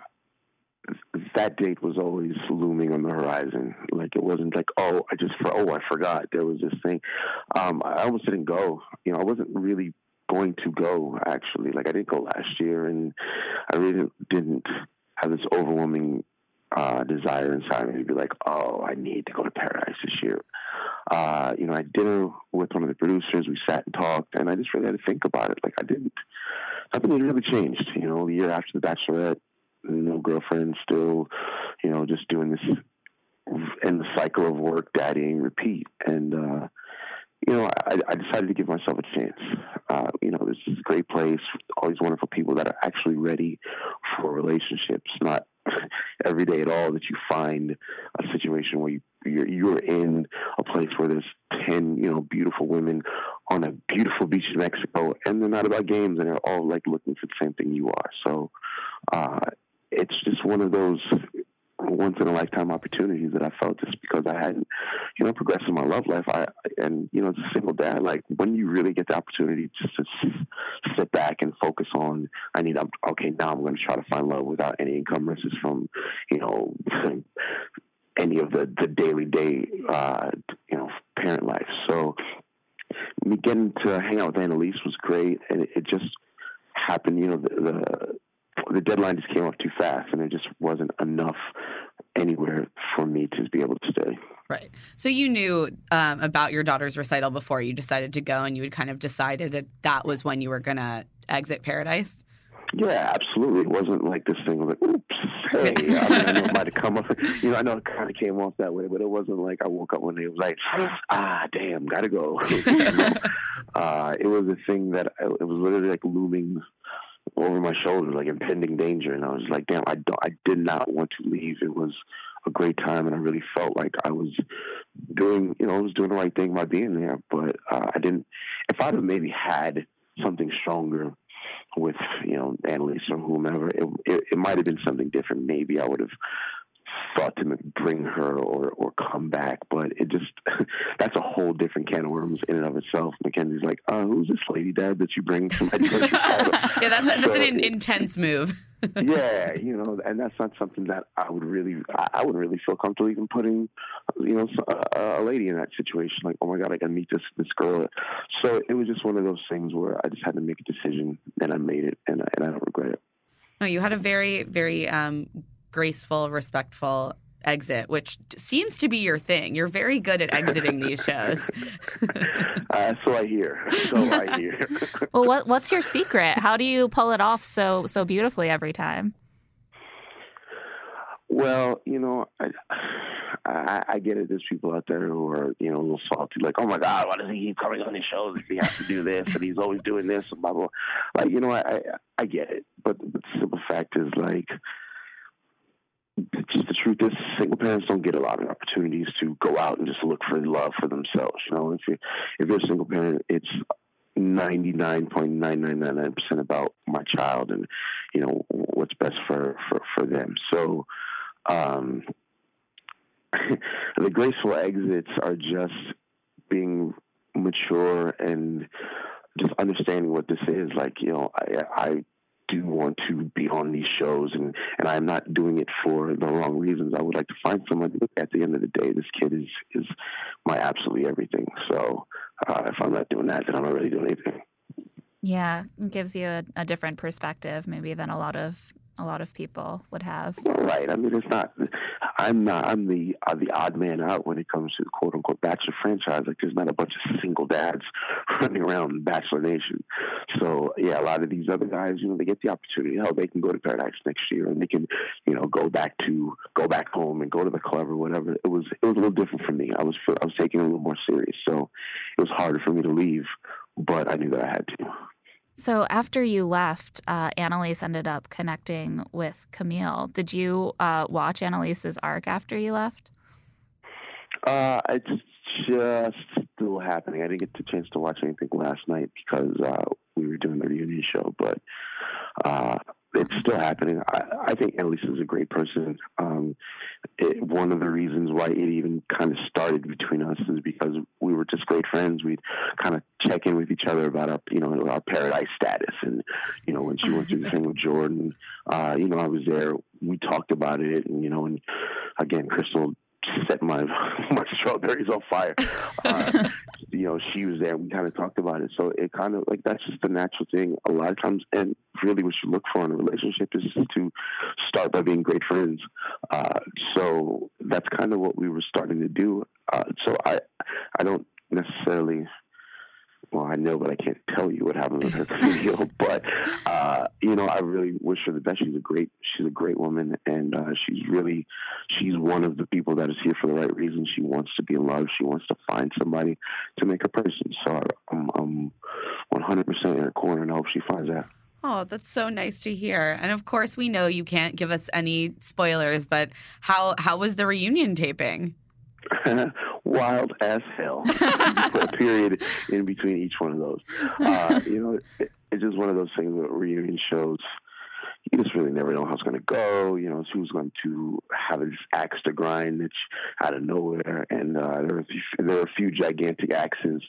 that date was always looming on the horizon. Like it wasn't like, oh, I just oh, I forgot. There was this thing. Um, I almost didn't go. You know, I wasn't really going to go actually. Like I didn't go last year, and I really didn't have this overwhelming uh, desire inside me to be like, oh, I need to go to Paradise this year. Uh, you know, I dinner with one of the producers. We sat and talked, and I just really had to think about it. Like I didn't, nothing had really changed. You know, the year after the Bachelorette, no girlfriend, still, you know, just doing this in the cycle of work, daddying, repeat, and. uh you know, I, I, decided to give myself a chance. Uh, you know, this is a great place, all these wonderful people that are actually ready for relationships. Not (laughs) every day at all that you find a situation where you, you're, you're in a place where there's 10, you know, beautiful women on a beautiful beach in Mexico and they're not about games and they're all like looking for the same thing you are. So, uh, it's just one of those once in a lifetime opportunities that I felt just because I hadn't, you know, progressed in my love life. I and you know, as a single dad, like when you really get the opportunity just to sit back and focus on, I need, I'm, okay, now I'm going to try to find love without any encumbrances from, you know, any of the the daily day, uh, you know, parent life. So me getting to hang out with Annaliese was great, and it, it just happened. You know, the, the the deadline just came up too fast, and it just wasn't enough anywhere for me to be able to stay. Right. So you knew um, about your daughter's recital before you decided to go, and you had kind of decided that that was when you were going to exit Paradise. Yeah, absolutely. It wasn't like this thing was like, oops, hey. I, (laughs) mean, I know it might have come up. You know, I know it kind of came off that way, but it wasn't like I woke up one day and was like, ah, damn, gotta go. (laughs) (laughs) uh, it was a thing that it was literally like looming over my shoulder, like impending danger. And I was like, damn, I, don't, I did not want to leave. It was a great time, and I really felt like I was doing, you know, I was doing the right thing by being there. But uh, I didn't. If I'd have maybe had something stronger with, you know, Annaliese or whomever, it, it, it might have been something different. Maybe I would have thought to bring her or or come back, but it just (laughs) that's a whole different can of worms in and of itself. Mackenzie's like, oh, who's this lady dad that you bring to my (laughs) (laughs) yeah, that's that's so, an intense move. yeah, you know, and that's not something that I would really, I, I wouldn't really feel comfortable even putting, you know, a, a lady in that situation. Like, oh my god, I got to meet this this girl. So it was just one of those things where I just had to make a decision, and I made it, and and I don't regret it. No, you had a very, very um, graceful, respectful exit, which seems to be your thing. You're very good at exiting these shows. (laughs) uh, so I hear. So I (laughs) hear. (laughs) well, what what's your secret? How do you pull it off so so beautifully every time? Well, you know, I I, I get it. There's people out there who are, you know, a little salty, like, oh my God, why does he keep coming on these shows if he has to do this and he's always doing this and blah, blah. Like, you know, I, I, I get it. But, but the simple fact is, like, just the truth is, single parents don't get a lot of opportunities to go out and just look for love for themselves. You know, if you if you're a single parent, it's ninety nine point nine nine nine nine percent about my child and you know what's best for for for them. So, um, (laughs) the graceful exits are just being mature and just understanding what this is. Like you know, I I do want to be on these shows and and I'm not doing it for the wrong reasons. I would like to find someone at the end of the day this kid is is my absolutely everything. So uh, if I'm not doing that then I'm not really doing anything. Yeah, gives you a, a different perspective maybe than a lot of a lot of people would have. Right. I mean, it's not. I'm not. I'm the uh, the odd man out when it comes to the quote unquote Bachelor franchise. Like, there's not a bunch of single dads (laughs) running around Bachelor Nation. So yeah, a lot of these other guys, you know, they get the opportunity. Hell, they can go to Paradise next year, and they can, you know, go back to go back home and go to the club or whatever. It was it was a little different for me. I was I was taking it a little more serious, so it was harder for me to leave, but I knew that I had to. So after you left, uh, Annaliese ended up connecting with Kamil. Did you uh, watch Annaliese's arc after you left? Uh, it's just still happening. I didn't get the chance to watch anything last night because uh, we were doing the reunion show, but uh, it's still happening. I, I think Annaliese is a great person. Um, it, one of the reasons why it even kind of started between us is because we were just great friends. We'd kind of check in with each other about our, you know, our paradise status. And, you know, when she went through the thing with Jordan, uh, you know, I was there. We talked about it. And, you know, and again, Krystal set my (laughs) my strawberries on fire. Uh, (laughs) you know, she was there. We kind of talked about it. So it kind of like that's just the natural thing. A lot of times, and really, what you look for in a relationship is to start by being great friends. Uh, so that's kind of what we were starting to do. Uh, so I I don't necessarily well, I know, but I can't tell you what happened with her (laughs) video. But uh, you know, I really wish her the best. She's a great, she's a great woman, and uh, she's really, she's one of the people that is here for the right reasons. She wants to be in love. She wants to find somebody to make her person. So I'm, I'm 100% in her corner, and I hope she finds that. Oh, that's so nice to hear. And of course, we know you can't give us any spoilers, but how how was the reunion taping? (laughs) wild as hell. (laughs) Put a period in between each one of those. Uh, (laughs) you know, it, it's just one of those things with reunion shows. You just really never know how it's going to go. You know, who's going to have this axe to grind that's out of nowhere, and uh, there are a few, there are a few gigantic axes,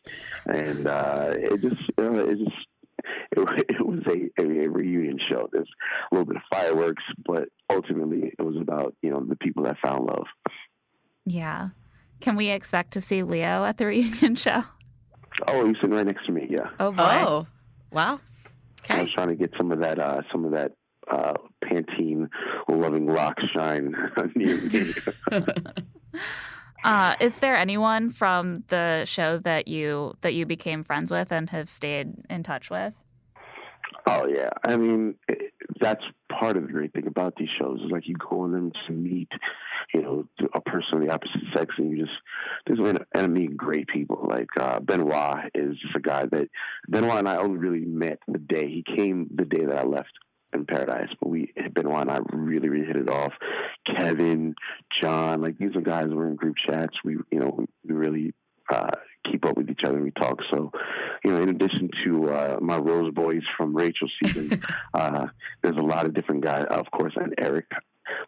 and uh, it just uh, it just it, (laughs) it was a, a, reunion show. There's a little bit of fireworks, but ultimately it was about you know the people that found love. Yeah. Can we expect to see Leo at the (laughs) reunion show? Oh, he's sitting right next to me. Yeah. Oh boy. Oh, wow. Okay. I was trying to get some of that, uh, some of that uh, Pantene loving rock shine (laughs) near (laughs) me. uh, is there anyone from the show that you that you became friends with and have stayed in touch with? Oh yeah, I mean that's part of the great thing about these shows is like you go on them to meet, you know, a person of the opposite sex, and you just there's an meet great people. Like uh, Benoit is just a guy that Benoit and I only really met the day he came, the day that I left in Paradise, but we Benoit and I really really hit it off. Kevin, John, like these are guys we're in group chats. We you know we really uh, keep up with each other we talk. So, you know, in addition to uh, my Rose Boys from Rachel season, (laughs) uh, there's a lot of different guys, of course, and Eric.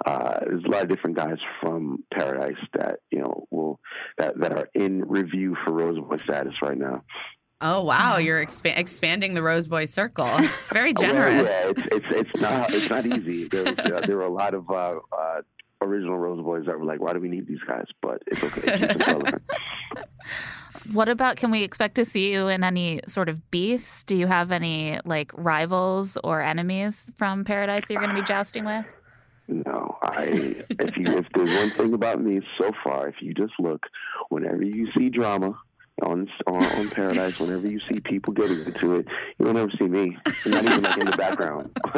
Uh, there's a lot of different guys from Paradise that you know will that that are in review for Rose Boy status right now. Oh wow, you're expa- expanding the Rose Boy circle. It's very generous. (laughs) well, yeah, it's, it's it's not it's not easy. There, uh, there were a lot of uh, uh, original Rose Boys that were like, "Why do we need these guys?" But it's okay. (laughs) what about? Can we expect to see you in any sort of beefs? Do you have any like rivals or enemies from Paradise that you're going to be jousting with? No, I. If you if there's one thing about me so far, if you just look, whenever you see drama, on, on, on Paradise, whenever you see people getting into it, you'll never see me. not even like in the background. (laughs)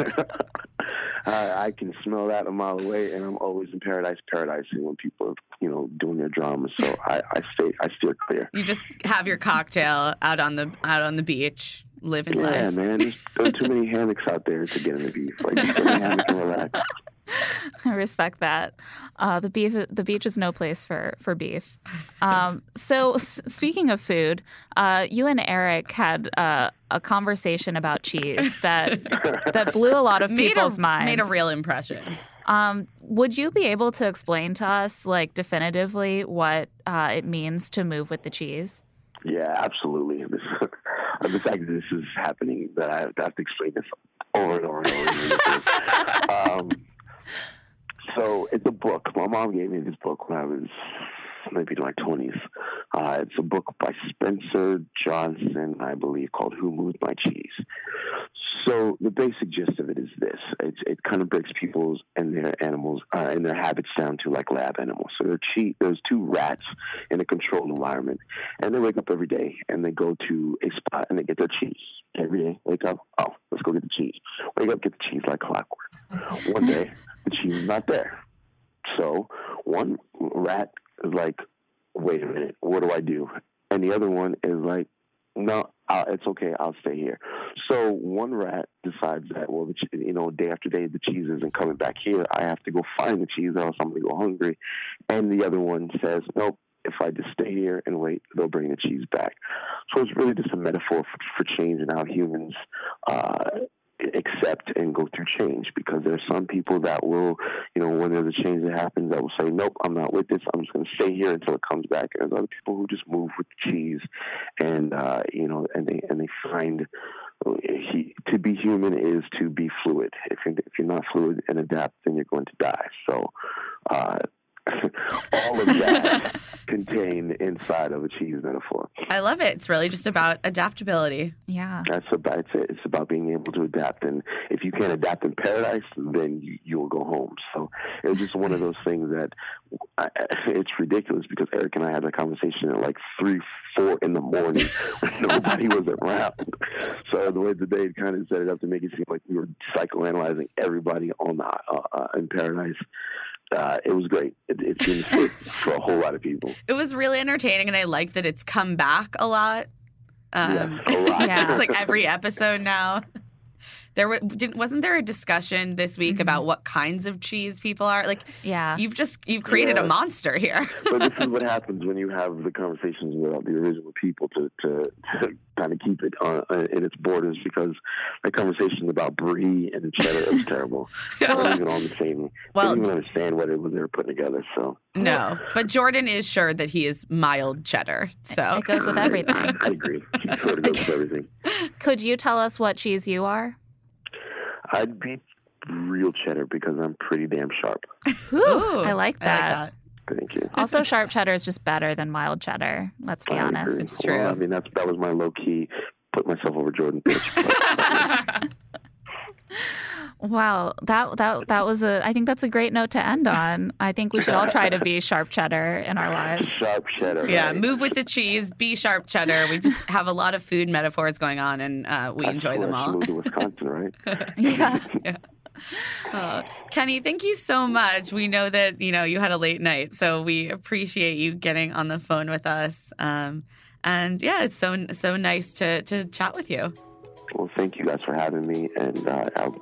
uh, I can smell that a mile away, and I'm always in paradise, paradising when people are, you know, doing their drama. So I, I stay, I steer clear. You just have your cocktail out on the out on the beach, living Yeah, life. Yeah, man. There's too many hammocks out there to get in the beach. Like, just get in a hammock and relax. (laughs) I respect that. Uh, the beef, the beach is no place for for beef. Um, so, s- speaking of food, uh, you and Eric had uh, a conversation about cheese that (laughs) that blew a lot of Made people's a, minds. made a real impression. Um, would you be able to explain to us, like definitively, what uh, it means to move with the cheese? Yeah, absolutely. (laughs) This, the fact that this is happening, that I have to explain this over and over and over. again. um, so it's a book. My mom gave me this book when I was maybe in my twenties. Uh, it's a book by Spencer Johnson, I believe, called "Who Moved My Cheese." So the basic gist of it is this: it's, it kind of breaks people's and their animals uh, and their habits down to like lab animals. So there che- there's two rats in a controlled environment, and they wake up every day and they go to a spot and they get their cheese every day. Wake up, oh, let's go get the cheese. Wake up, get the cheese like clockwork. One day, cheese is not there. So one rat is like, wait a minute, what do I do? And the other one is like, no, uh, it's okay, I'll stay here. So one rat decides that, well, the, you know, day after day, the cheese isn't coming back here. I have to go find the cheese, or else I'm going to go hungry. And the other one says, nope, if I just stay here and wait, they'll bring the cheese back. So it's really just a metaphor for, for change and how humans uh, accept and go through change because there are some people that will, you know, when there's a change that happens, that will say, nope, I'm not with this. I'm just going to stay here until it comes back. And there's other people who just move with the cheese and, uh, you know, and they, and they find he, to be human is to be fluid. If you're, if you're not fluid and adapt, then you're going to die. So, uh, (laughs) all of that (laughs) contained inside of a cheese metaphor. I love it. It's really just about adaptability. Yeah. That's about it's, it. it's about being able to adapt, and if you can't adapt in paradise, then you, you will go home. So it was just one of those things that I, it's ridiculous because Eric and I had that conversation at like three, four in the morning (laughs) when nobody was around. So the way that they kind of set it up to make it seem like we were psychoanalyzing everybody on the uh, uh, in paradise. Uh, it was great. It, it seems fit (laughs) for a whole lot of people. It was really entertaining, and I like that it's come back a lot. Um, yes, a lot. Yeah. (laughs) it's like every (laughs) episode now. There wa- didn't wasn't there a discussion this week Mhm. about what kinds of cheese people are? Like Yeah. you've just you've created a monster here. (laughs) but this is what (laughs) happens when you have the conversations without the original people to, to, to kind of keep it uh, in its borders because the conversation about brie and cheddar was terrible. (laughs) They weren't even on the same. Well- didn't even understand what it was they were putting together. So no, but Jordan is sure that he is mild cheddar. So It goes with everything. I agree. She sort of goes with everything. Could you tell us what cheese you are? I'd be real cheddar because I'm pretty damn sharp. Ooh, Ooh, I like that. Thank you. Also, sharp cheddar is just better than mild cheddar. Let's be I agree. honest. It's Well, true. I mean, that's that was my low key put myself over Jordan pitch. (laughs) but- (laughs) Wow, that that that was a. I think that's a great note to end on. I think we should all try to be (laughs) sharp cheddar in our lives. sharp cheddar. Yeah, right? move with the cheese, be sharp cheddar. We just have a lot of food metaphors going on, and uh, we That's enjoy why them she all. Moved to Wisconsin, right? (laughs) Yeah. (laughs) Uh, Kenny, thank you so much. We know that you know you had a late night, so we appreciate you getting on the phone with us. Um, and yeah, it's so so nice to to chat with you. Well, thank you guys for having me, and uh, I'll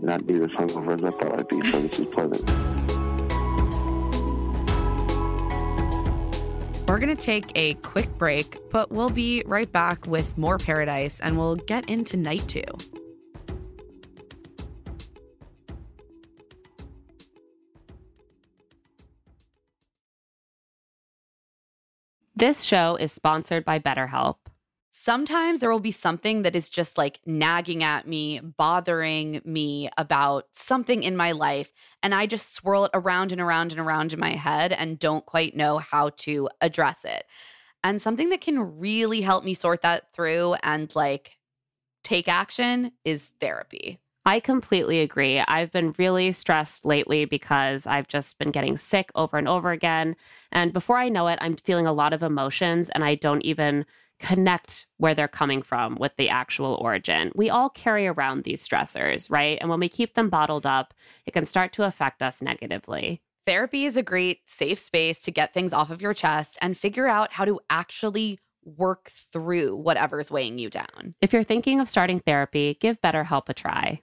not be as hungover as I thought I'd be, so this is pleasant. We're going to take a quick break, but we'll be right back with more paradise and we'll get into night two. This show is sponsored by BetterHelp. Sometimes there will be something that is just like nagging at me, bothering me about something in my life. And I just swirl it around and around and around in my head and don't quite know how to address it. And something that can really help me sort that through and like take action is therapy. I completely agree. I've been really stressed lately because I've just been getting sick over and over again. And before I know it, I'm feeling a lot of emotions and I don't even connect where they're coming from with the actual origin. We all carry around these stressors, right? And when we keep them bottled up, it can start to affect us negatively. Therapy is a great safe space to get things off of your chest and figure out how to actually work through whatever's weighing you down. If you're thinking of starting therapy, give BetterHelp a try.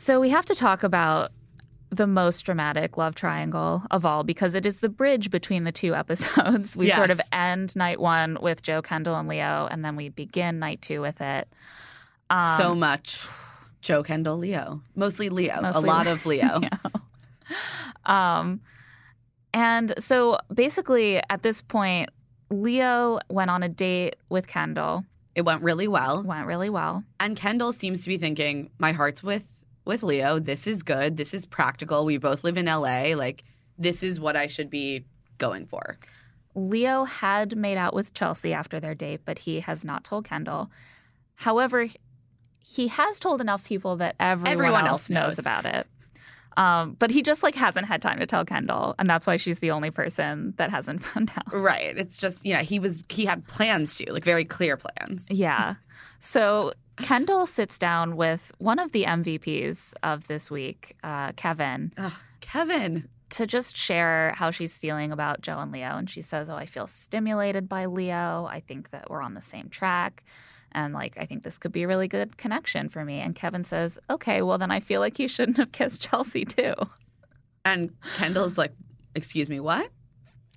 So we have to talk about the most dramatic love triangle of all because it is the bridge between the two (laughs) episodes. We sort of end night one with Joe Kendall and Leo, and then we begin night two with it. Um, so much Joe Kendall Leo. Mostly Leo. Mostly a lot of (laughs) Leo. Um, and so basically, at this point, Leo went on a date with Kendall. It went really well. Went really well. And Kendall seems to be thinking, my heart's with with Leo. This is good. This is practical. We both live in LA. Like this is what I should be going for. Leo had made out with Chelsea after their date, but he has not told Kendall. However, he has told enough people that everyone, Everyone else, knows. knows. about it. Um, but he just like hasn't had time to tell Kendall, and that's why she's the only person that hasn't (laughs) found out. Right. It's just, yeah, he was he had plans to, like very clear plans. Yeah. So Kendall sits down with one of the MVPs of this week, uh, Kevin, Ugh, Kevin. to just share how she's feeling about Joe and Leo. And she says, Oh, I feel stimulated by Leo. I think that we're on the same track. And like, I think this could be a really good connection for me. And Kevin says, Okay, well, then I feel like you shouldn't have kissed Chelsea too. And Kendall's like, excuse me, what?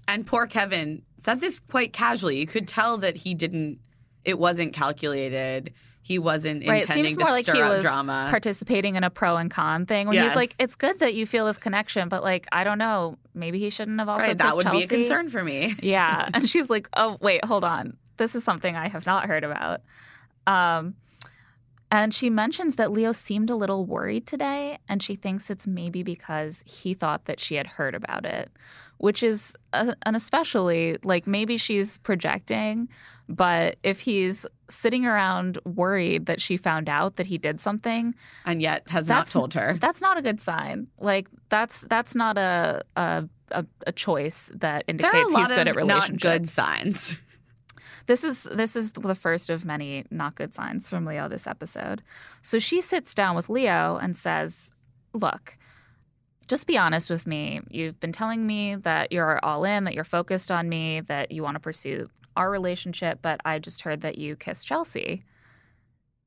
And poor Kevin said this quite casually. You could tell that he didn't it wasn't calculated. He wasn't Right. It intending seems more to like stir he up was drama. participating in a pro and con thing when Yes. he's like, It's good that you feel this connection, but like, I don't know, maybe he shouldn't have also right. That would be a concern for me. (laughs) Yeah. And she's like, oh, wait, hold on. This is something I have not heard about. Um, and she mentions that Leo seemed a little worried today, and she thinks it's maybe because he thought that she had heard about it, which is a, an especially like maybe she's projecting, but if he's sitting around worried that she found out that he did something, And yet has not told her. that's not a good sign. Like that's that's not a a, a, a choice that indicates are a lot he's good at not good signs. This is this is the first of many not good signs from Leo this episode. So she sits down with Leo and says, "Look, just be honest with me. You've been telling me that you're all in, that you're focused on me, that you want to pursue our relationship, but I just heard that you kissed Chelsea."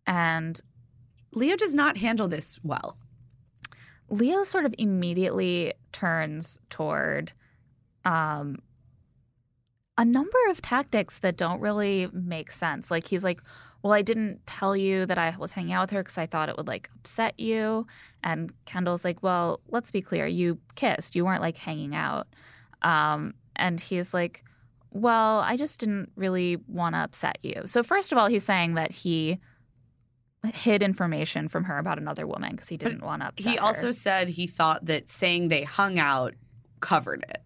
And Leo does not handle this well. Leo sort of immediately turns toward um, a number of tactics that don't really make sense. Like he's like, well, I didn't tell you that I was hanging out with her because I thought it would like upset you. And Kendall's like, well, let's be clear. You kissed. You weren't like hanging out. Um, and he's like, well, I just didn't really want to upset you. So, first of all, he's saying that he hid information from her about another woman because he didn't want to upset He her. also said he thought that saying they hung out covered it.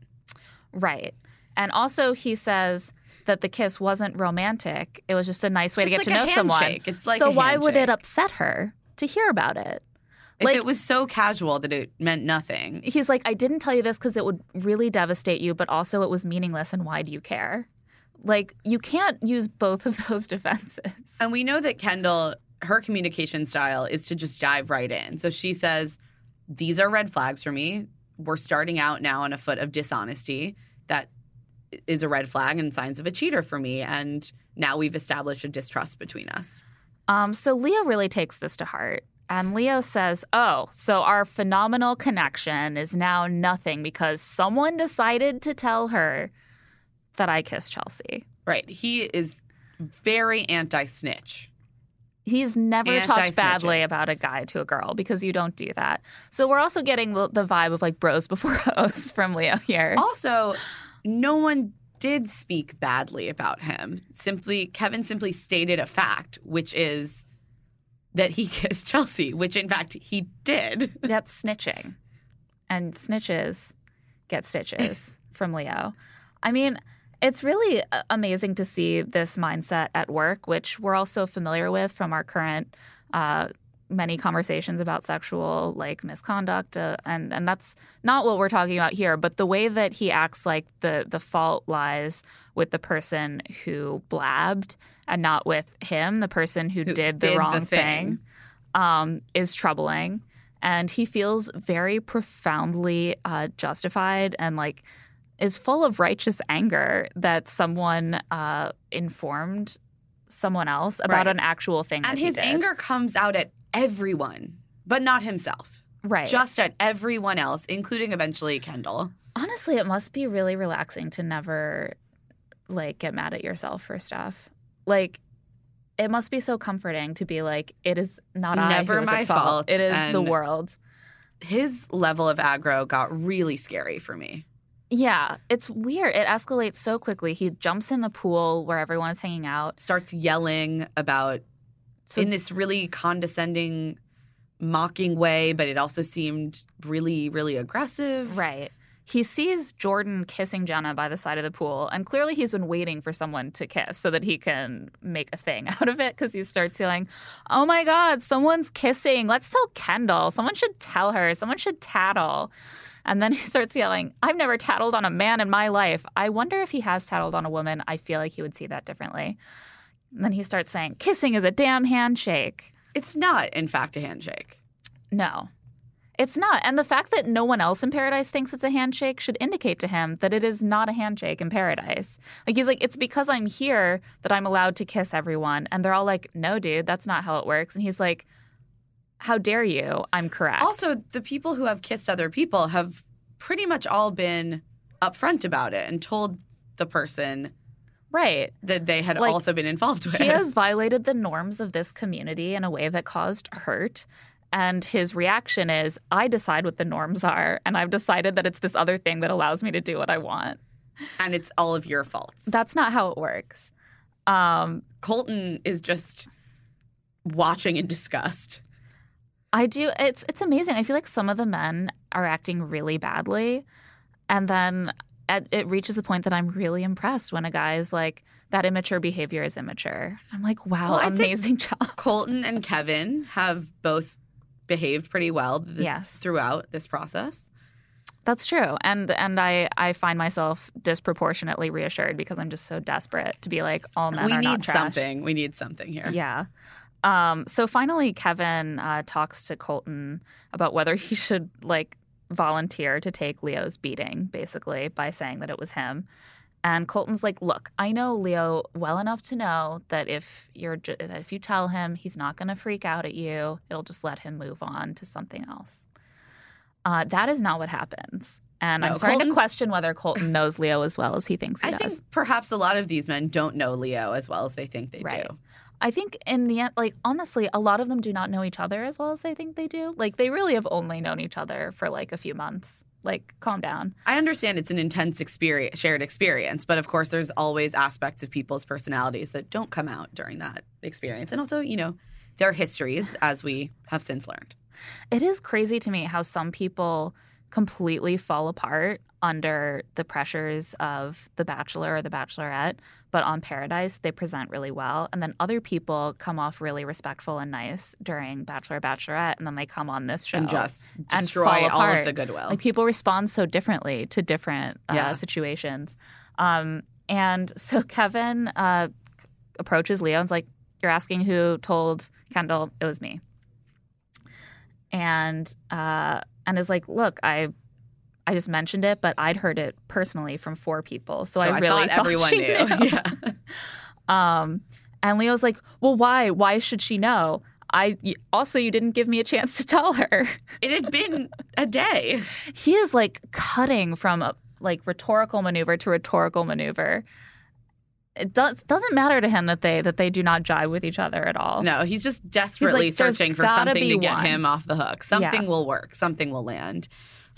Right. And also, he says that the kiss wasn't romantic. It was just a nice way Just to get like to know someone. It's like so why would it upset her to hear about it? If Like- it was so casual that it meant nothing. He's like, I didn't tell you this because it would really devastate you, but also it was meaningless. And why do you care? Like, you can't use both of (laughs) those defenses. And we know that Kendall, her communication style is to just dive right in. So she says, These are red flags for me. We're starting out now on a foot of dishonesty. That is a red flag and signs of a cheater for me. And now we've established a distrust between us. Um, so Leo really takes this to heart. And Leo says, Oh, so our phenomenal connection is now nothing because someone decided to tell her that I kissed Chelsea. Right. He is very anti snitch. He's never talked badly about a guy to a girl because you don't do that. So we're also getting the, the vibe of like bros before (laughs) hoes from Leo here. Also, no one did speak badly about him. Simply, Kevin simply stated a fact, which is that he (laughs) kissed Chelsea, which in fact he did. (laughs) That's snitching. And snitches get stitches (laughs) from Leo. I mean, it's really uh, amazing to see this mindset at work, which we're also familiar with from our current uh, many conversations about sexual like misconduct, uh, and and that's not what we're talking about here. But the way that he acts like the the fault lies with the person who blabbed and not with him, the person who, Who did the did the wrong thing. thing, um, is troubling. And he feels very profoundly uh, justified and like is full of righteous anger that someone uh, informed someone else about Right. an actual thing. And his anger comes out at everyone, but not himself. right? Just at everyone else, including eventually Kendall. honestly, it must be really relaxing to never like get mad at yourself for stuff. Like, it must be so comforting to be like, it is not Never my fault. fault, It is the world. His level of aggro got really scary for me. Yeah, it's weird. It escalates so quickly. He jumps in the pool where everyone is hanging out. Starts yelling about So- in this really condescending, mocking way, but it also seemed really, really aggressive. Right. He sees Jordan kissing Jenna by the side of the pool, and clearly he's been waiting for someone to kiss so that he can make a thing (laughs) out of it because he starts yelling, Oh my God, someone's kissing. Let's tell Kendall. Someone should tell her. Someone should tattle. And then (laughs) he starts yelling, I've never tattled on a man in my life. I wonder if he has tattled on a woman. I feel like he would see that differently. And then he starts saying, Kissing is a damn handshake. It's not, in fact, a handshake. No, it's not. And the fact that no one else in paradise thinks it's a handshake should indicate to him that it is not a handshake in paradise. Like, he's like, it's because I'm here that I'm allowed to kiss everyone. And they're all like, no, dude, that's not how it works. And he's like, how dare you? I'm correct. Also, the people who have kissed other people have pretty much all been upfront about it and told the person right. that they had Like, also been involved with. He has violated the norms of this community in a way that caused hurt. And his reaction is, I decide what the norms are. And I've decided that it's this other thing that allows me to do what I want. and it's all of your faults. That's not how it works. Um, Colton is just watching in disgust. I do. It's it's amazing. I feel like some of the men are acting really badly, and then at, it reaches the point that I'm really impressed when a guy is like, "That immature behavior is immature." I'm like, "Wow, Well, amazing (laughs) job." Colton and Kevin have both behaved pretty well this, Yes. throughout this process. That's true, and and I I find myself disproportionately reassured because I'm just so desperate to be like, all men we are not need trash. something. We need something here. Yeah. Um, so finally, Kevin uh, talks to Colton about whether he (laughs) should like volunteer to take Leo's beating, basically by saying that it was him. And Colton's like, "Look, I know Leo well enough to know that if you're ju- that if you tell him, he's not going to freak out at you. It'll just let him move on to something else." Uh, that is not what happens, and I'm No, starting to question whether Colton knows Leo as well as he thinks he I does. I think perhaps a lot of these men don't know Leo as well as they think they Right. do. I think in the end, like honestly, a lot of them do not know each other as well as they think they do. Like they really have only known each other for like a few months. Like, calm down. I understand it's an intense experience, shared experience, but of course, there's always aspects of people's personalities that don't come out during that experience, and also, you know, their histories, as we have since learned. It is crazy to me how some people completely fall apart under the pressures of The Bachelor or The Bachelorette, but on Paradise, they present really well. And then other people come off really respectful and nice during Bachelor Bachelorette, and then they come on this show and just and destroy fall all of the goodwill. Like people respond so differently to different uh, Yeah. situations. Um, and (laughs) so Kevin uh, approaches Leo and's like, "You're asking who told Kendall it was me," and uh, and is like, "Look, I." I just mentioned it, but I'd heard it personally from four people, so, So I really (laughs) thought everyone she knew. (laughs) Yeah. (laughs) um, and Leo's like, "Well, why? Why should she know? I also you didn't give me a chance to tell her." It had been a day. he is like cutting from a like rhetorical maneuver to rhetorical maneuver. It does doesn't matter to him that they that they do not jive with each other at all. No, he's just desperately like, searching for something to get one." him off the hook. Something Yeah. will work. Something will land.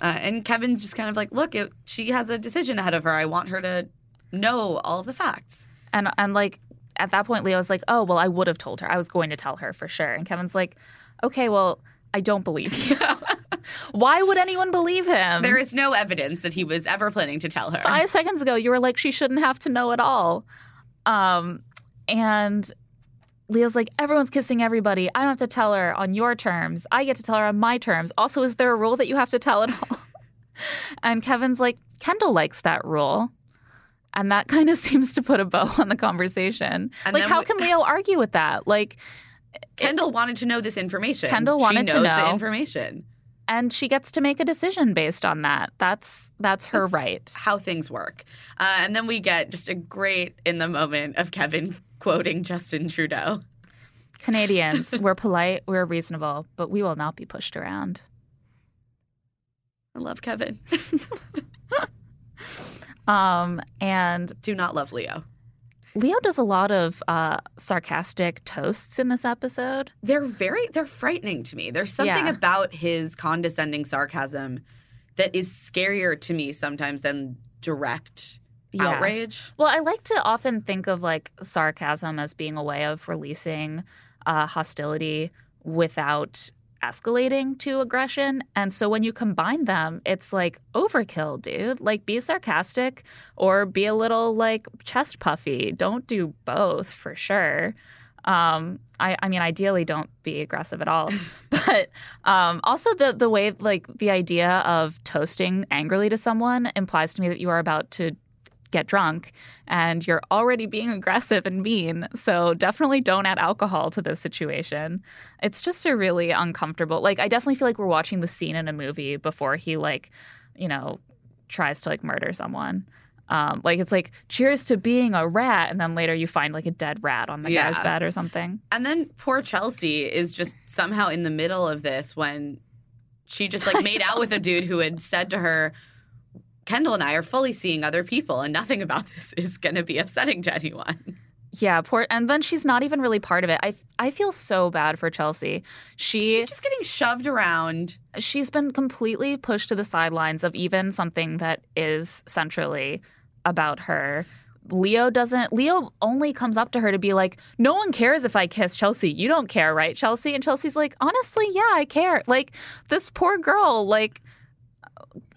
Uh, and Kevin's just kind of like, look, it, she has a decision ahead of her. I want her to know all of the facts. And and like at that point, Leo's like, "Oh well, I would have told her. I was going to tell her for sure." And Kevin's like, "Okay, well, I don't believe you. (laughs) Why would anyone believe him?" There is no evidence that he was ever planning to tell her. five seconds ago you were like she shouldn't have to know at all um and leo's like everyone's kissing everybody. I don't have to tell her on your terms. I get to tell her on my terms. Also is there a rule that you have to tell at all? (laughs) And kevin's like kendall likes that rule. And that kind of (laughs) seems to put a bow on the conversation. And like how we- can leo argue with that? Like Kendall wanted to know this information. Kendall wanted to know. the information. and she gets to make a decision based on that. That's that's her That's right. How things work. Uh, and then we get just a great in the moment of Kevin quoting Justin Trudeau. canadians (laughs) we're polite we're reasonable but we will not be pushed around I love Kevin. (laughs) Um, and Do not love Leo. Leo does a lot of uh, sarcastic toasts in this episode. They're very they're frightening to me. There's something Yeah. about his condescending sarcasm that is scarier to me sometimes than direct Yeah. outrage. Well, I like to often think of like sarcasm as being a way of releasing uh, hostility without escalating to aggression. And so when you combine them, it's like overkill, dude. Like be sarcastic or be a little like chest puffy. Don't do both for sure. Um, I, I mean, ideally, don't be aggressive at all. (laughs) (laughs) but um, also, the the way like the idea of toasting angrily to someone implies to me that you are about to get drunk and you're already being aggressive and mean. So definitely don't add alcohol to this situation. It's just a really uncomfortable. Like I definitely feel like we're watching the scene in a movie before he like, you know, tries to like murder someone. Um, like it's like cheers to being a rat, and then later you find like a dead rat on the guy's bed or something. And then poor Chelsea is just somehow in the middle of this when she just like made out with a dude who had said to her, Kendall and I are fully seeing other people, and nothing about this (laughs) is going to be upsetting to anyone. Yeah, poor. And then she's not even really part of it. I I feel so bad for Chelsea. She She's just getting shoved around. she's been completely pushed to the sidelines of even something that is centrally about her. Leo doesn't Leo only comes up to her to be like, "No one cares if I kiss Chelsea. You don't care, right, Chelsea?" And Chelsea's like, "Honestly, yeah, I care." Like this poor girl like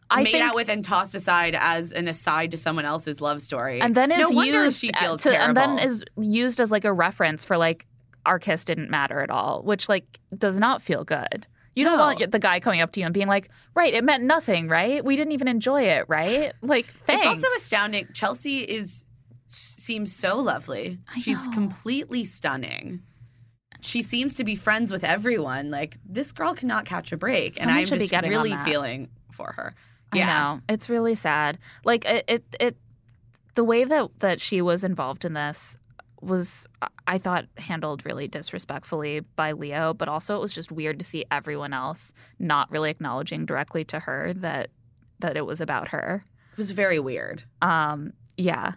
I made think, out with and tossed aside as an aside to someone else's love story. and then is no used she feels to, terrible. and then is used as like a reference for like our kiss didn't matter at all, which like does not feel good. You don't No. want the guy coming up to you and being like, "Right, it meant nothing, right? We didn't even enjoy it, right?" (sighs) Like, thanks. It's also astounding. Chelsea is seems so lovely. She's completely stunning. She seems to be friends with everyone. Like this girl cannot catch a break, and I'm just really feeling for her. I know it's really sad. Like it, it, it, the way that that she was involved in this was, I thought, handled really disrespectfully by Leo. But also, it was just weird to see everyone else not really acknowledging directly to her that that it was about her. It was very weird. Um, yeah,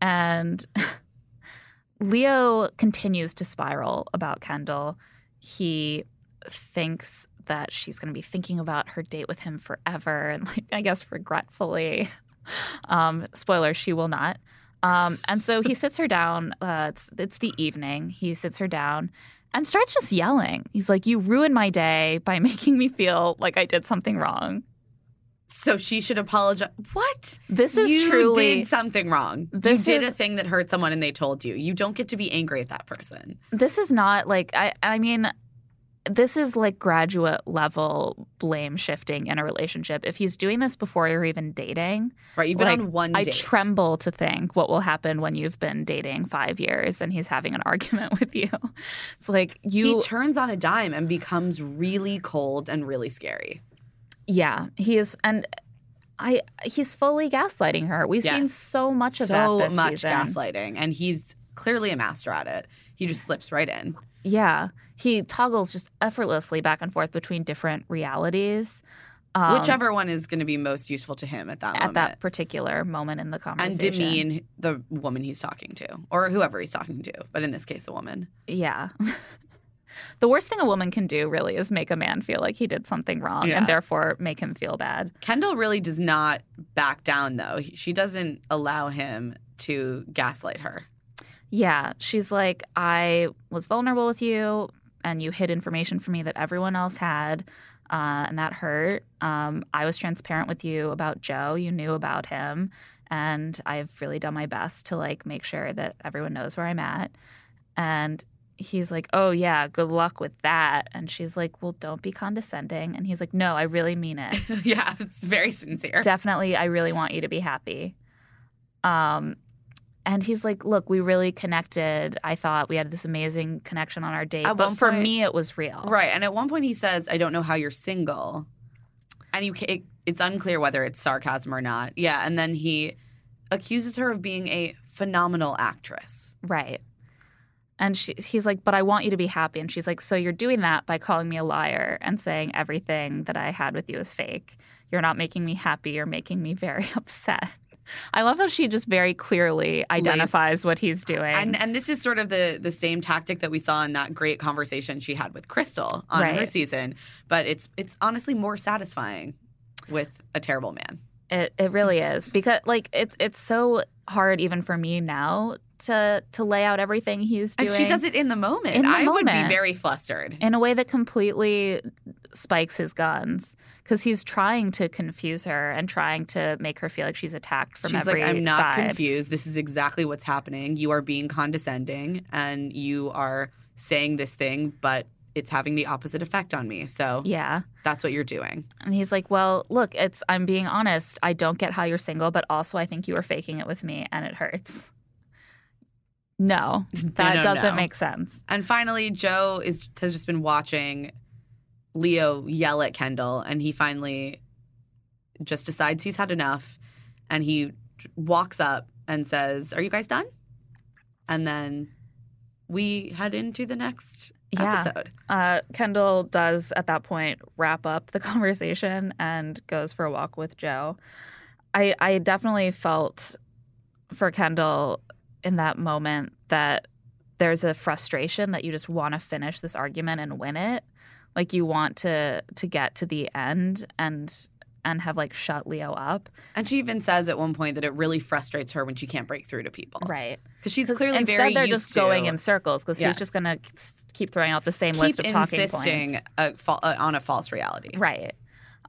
and (laughs) Leo continues to spiral about Kendall. He thinks that she's going to be thinking about her date with him forever and like I guess regretfully. (laughs) Um, spoiler, she will not. Um, and so he sits her down. Uh, it's it's the evening. He sits her down and starts just yelling. He's like, "You ruined my day by (laughs) making me feel like I did something wrong." So she should apologize. What? This is you truly did something wrong. This you did is- a thing that hurt someone and they told you. You don't get to be angry at that person. this is not like I I mean this is like graduate level blame shifting in a relationship. If he's doing this before you're even dating, Right? You've been Like, on one Date. I tremble to think what will happen when you've been dating 5 years and he's having an (laughs) argument with you. It's like you he turns on a dime and becomes really cold and really scary. yeah, he is and I he's fully gaslighting her. We've seen so much of so that this much season. gaslighting, and he's clearly a master at it. He just slips right in. Yeah, he toggles just effortlessly back and forth between different realities. Um, Whichever one is going to be most useful to him at that at moment. that particular moment in the conversation. and conversation. demean the woman he's talking to, or whoever he's talking to, but in this case, a woman. Yeah. (laughs) the worst thing a woman can do really is make a man feel like he did something wrong Yeah. and therefore make him feel bad. Kendall really does not back down, though. He- She doesn't allow him to gaslight her. Yeah, she's like, I was vulnerable with you, and you hid information from me that everyone else had, uh, and that hurt. Um, I was transparent with you about Joe. You knew about him, and I've really done my best to like make sure that everyone knows where I'm at. And he's like, "Oh yeah, good luck with that." And she's like, "Well, don't be condescending." And he's like, "No, I really mean it." (laughs) yeah, it's very sincere. definitely i really want you to be happy um and he's like look we really connected i thought we had this amazing connection on our date At but one for point- me it was real Right. And at one point, he says, I don't know how you're single. And you ca- it, it's unclear whether it's sarcasm or not. Yeah. And then he accuses her of being a phenomenal actress. right and she, he's like but i want you to be happy and she's like so you're doing that by calling me a liar and saying everything that i had with you is fake you're not making me happy you're making me very (laughs) upset i love how she just very clearly identifies what he's doing. And and this is sort of the the same tactic that we saw in that great conversation she had with Krystal on her season, but it's it's honestly more satisfying with a terrible man. It it really is because like it's it's so hard even for me now to to lay out everything he's doing. And she does it in the moment. In the I would be very flustered. in a way that completely spikes his guns because he's trying to confuse her and trying to make her feel like she's attacked from She's every like, I'm not side. confused. This is exactly what's happening. You are being condescending and you are saying this thing, but it's having the opposite effect on me. So Yeah. that's what you're doing. And he's like, "Well, look, it's I'm being honest. I don't get how you're single, but also I think you are faking it with me and it hurts." No, (laughs) that doesn't make sense. And finally, Joe is has just been watching Leo yell at Kendall, and he finally just decides he's had enough, and he walks up and says, "Are you guys done?" And then we head into the next Yeah. episode. Uh, Kendall does at that point wrap up the (laughs) conversation and goes for a walk with Joe. I, I definitely felt for Kendall in that moment that there's a frustration that you just want to finish this argument and win it. Like you want to to get to the end and and have like shut Leo up. And she even says at one point that it really frustrates her when she can't break through to people. Right. Because she's 'Cause clearly instead very they're just to going in circles because Yes. he's just going to keep throwing out the same keep list of talking points. a fa- uh, on a false reality. Right.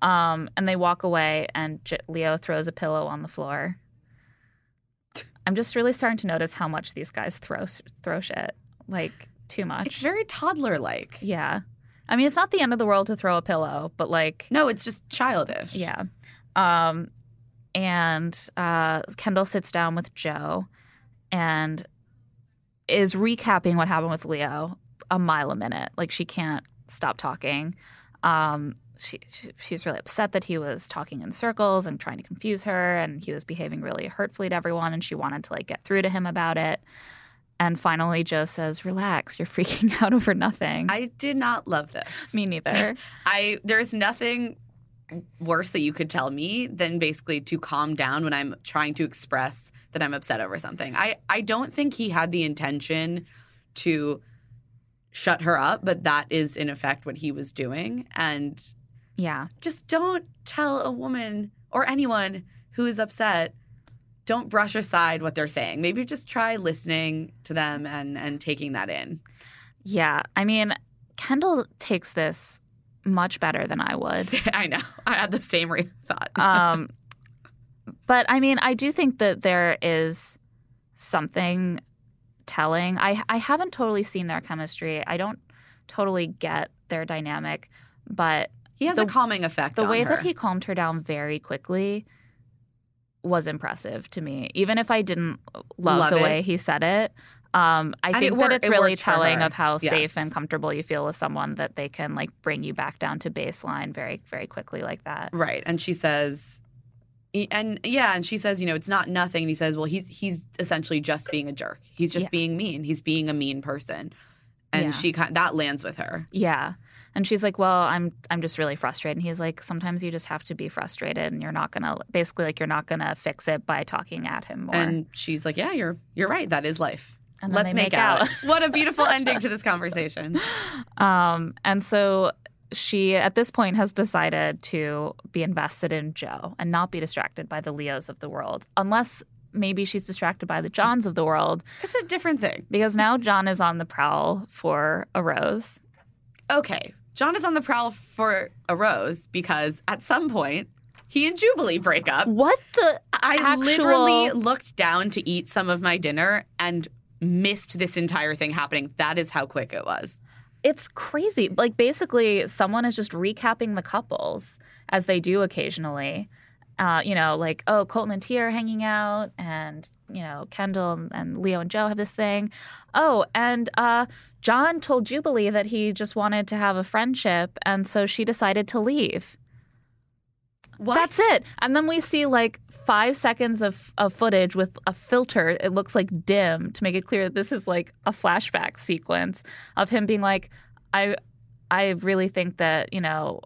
Um, and they walk away, and J- Leo throws a pillow on the floor. I'm just really starting to notice how much these guys throw throw shit, like too much. It's very toddler like. yeah. I mean, it's not the end of the world to throw a pillow, but like, No, it's just childish. yeah. Um, and uh, Kendall sits down with Joe and is recapping what happened with Leo a mile a minute. Like she can't stop talking. Um, she, she she's really upset that he was talking in circles and trying to confuse her, and he was behaving really hurtfully to everyone, and she wanted to like get through to him about it. And finally, Joe says, "Relax, you're (laughs) freaking out over nothing." I did not love this. Me neither. (laughs) I there's nothing worse that you could tell me than basically to calm down when I'm trying to express that I'm upset over something. I, I don't think he had the intention to shut her up, but that is in effect what he was doing. And Yeah. just don't tell a woman or anyone who is upset don't brush aside what they're saying maybe just try listening to them and and taking that in Yeah. I mean, Kendall takes this much better than I would. (laughs) i know i had the same re- thought um, (laughs) but I mean, I do think that there is something telling. I I haven't totally seen their chemistry. I don't totally get their dynamic, but he has the- a calming effect the way her. that he calmed her down very quickly was impressive to me. Even if I didn't love, Love the it. way he said it, um, I And think it that it's it really telling of how Yes. safe and comfortable you feel with someone that they can like bring you back down to baseline very, very quickly like that. right and she says and yeah and she says you know it's not nothing and he says well he's he's essentially just being a jerk he's just Yeah. being mean he's being a mean person and Yeah. she kind that lands with her Yeah. And she's like, "Well, I'm I'm just really frustrated." And he's like, "Sometimes you just have to be frustrated and you're not going to basically like you're not going to fix it by talking at him more." and she's like yeah you're you're right that is life And let's they make, out. (laughs) what a beautiful ending to this conversation um, and so she at this point has decided to be invested in Joe and not be distracted by the Leos of the world, unless maybe she's distracted by the Johns of the world, it's a different thing because now John is on the prowl for a rose. okay, John is on the prowl for a rose because at some point he and Jubilee break up. What the? I Actual- literally looked down to eat some of my dinner and missed this entire thing happening. That is how quick it was. It's crazy. Like basically, someone is just recapping the couples as they do occasionally. Uh, you know, like oh, Colton and Tia are hanging out, and you know, Kendall and, and Leo and Joe have this thing. Oh, and uh, John told Jubilee that he just wanted to have a friendship, and so she decided to leave. What? That's it. And then we see like five seconds of, of footage with a filter. It looks like dim to make it clear that this is like a flashback sequence of him being like, I I really think that, you know,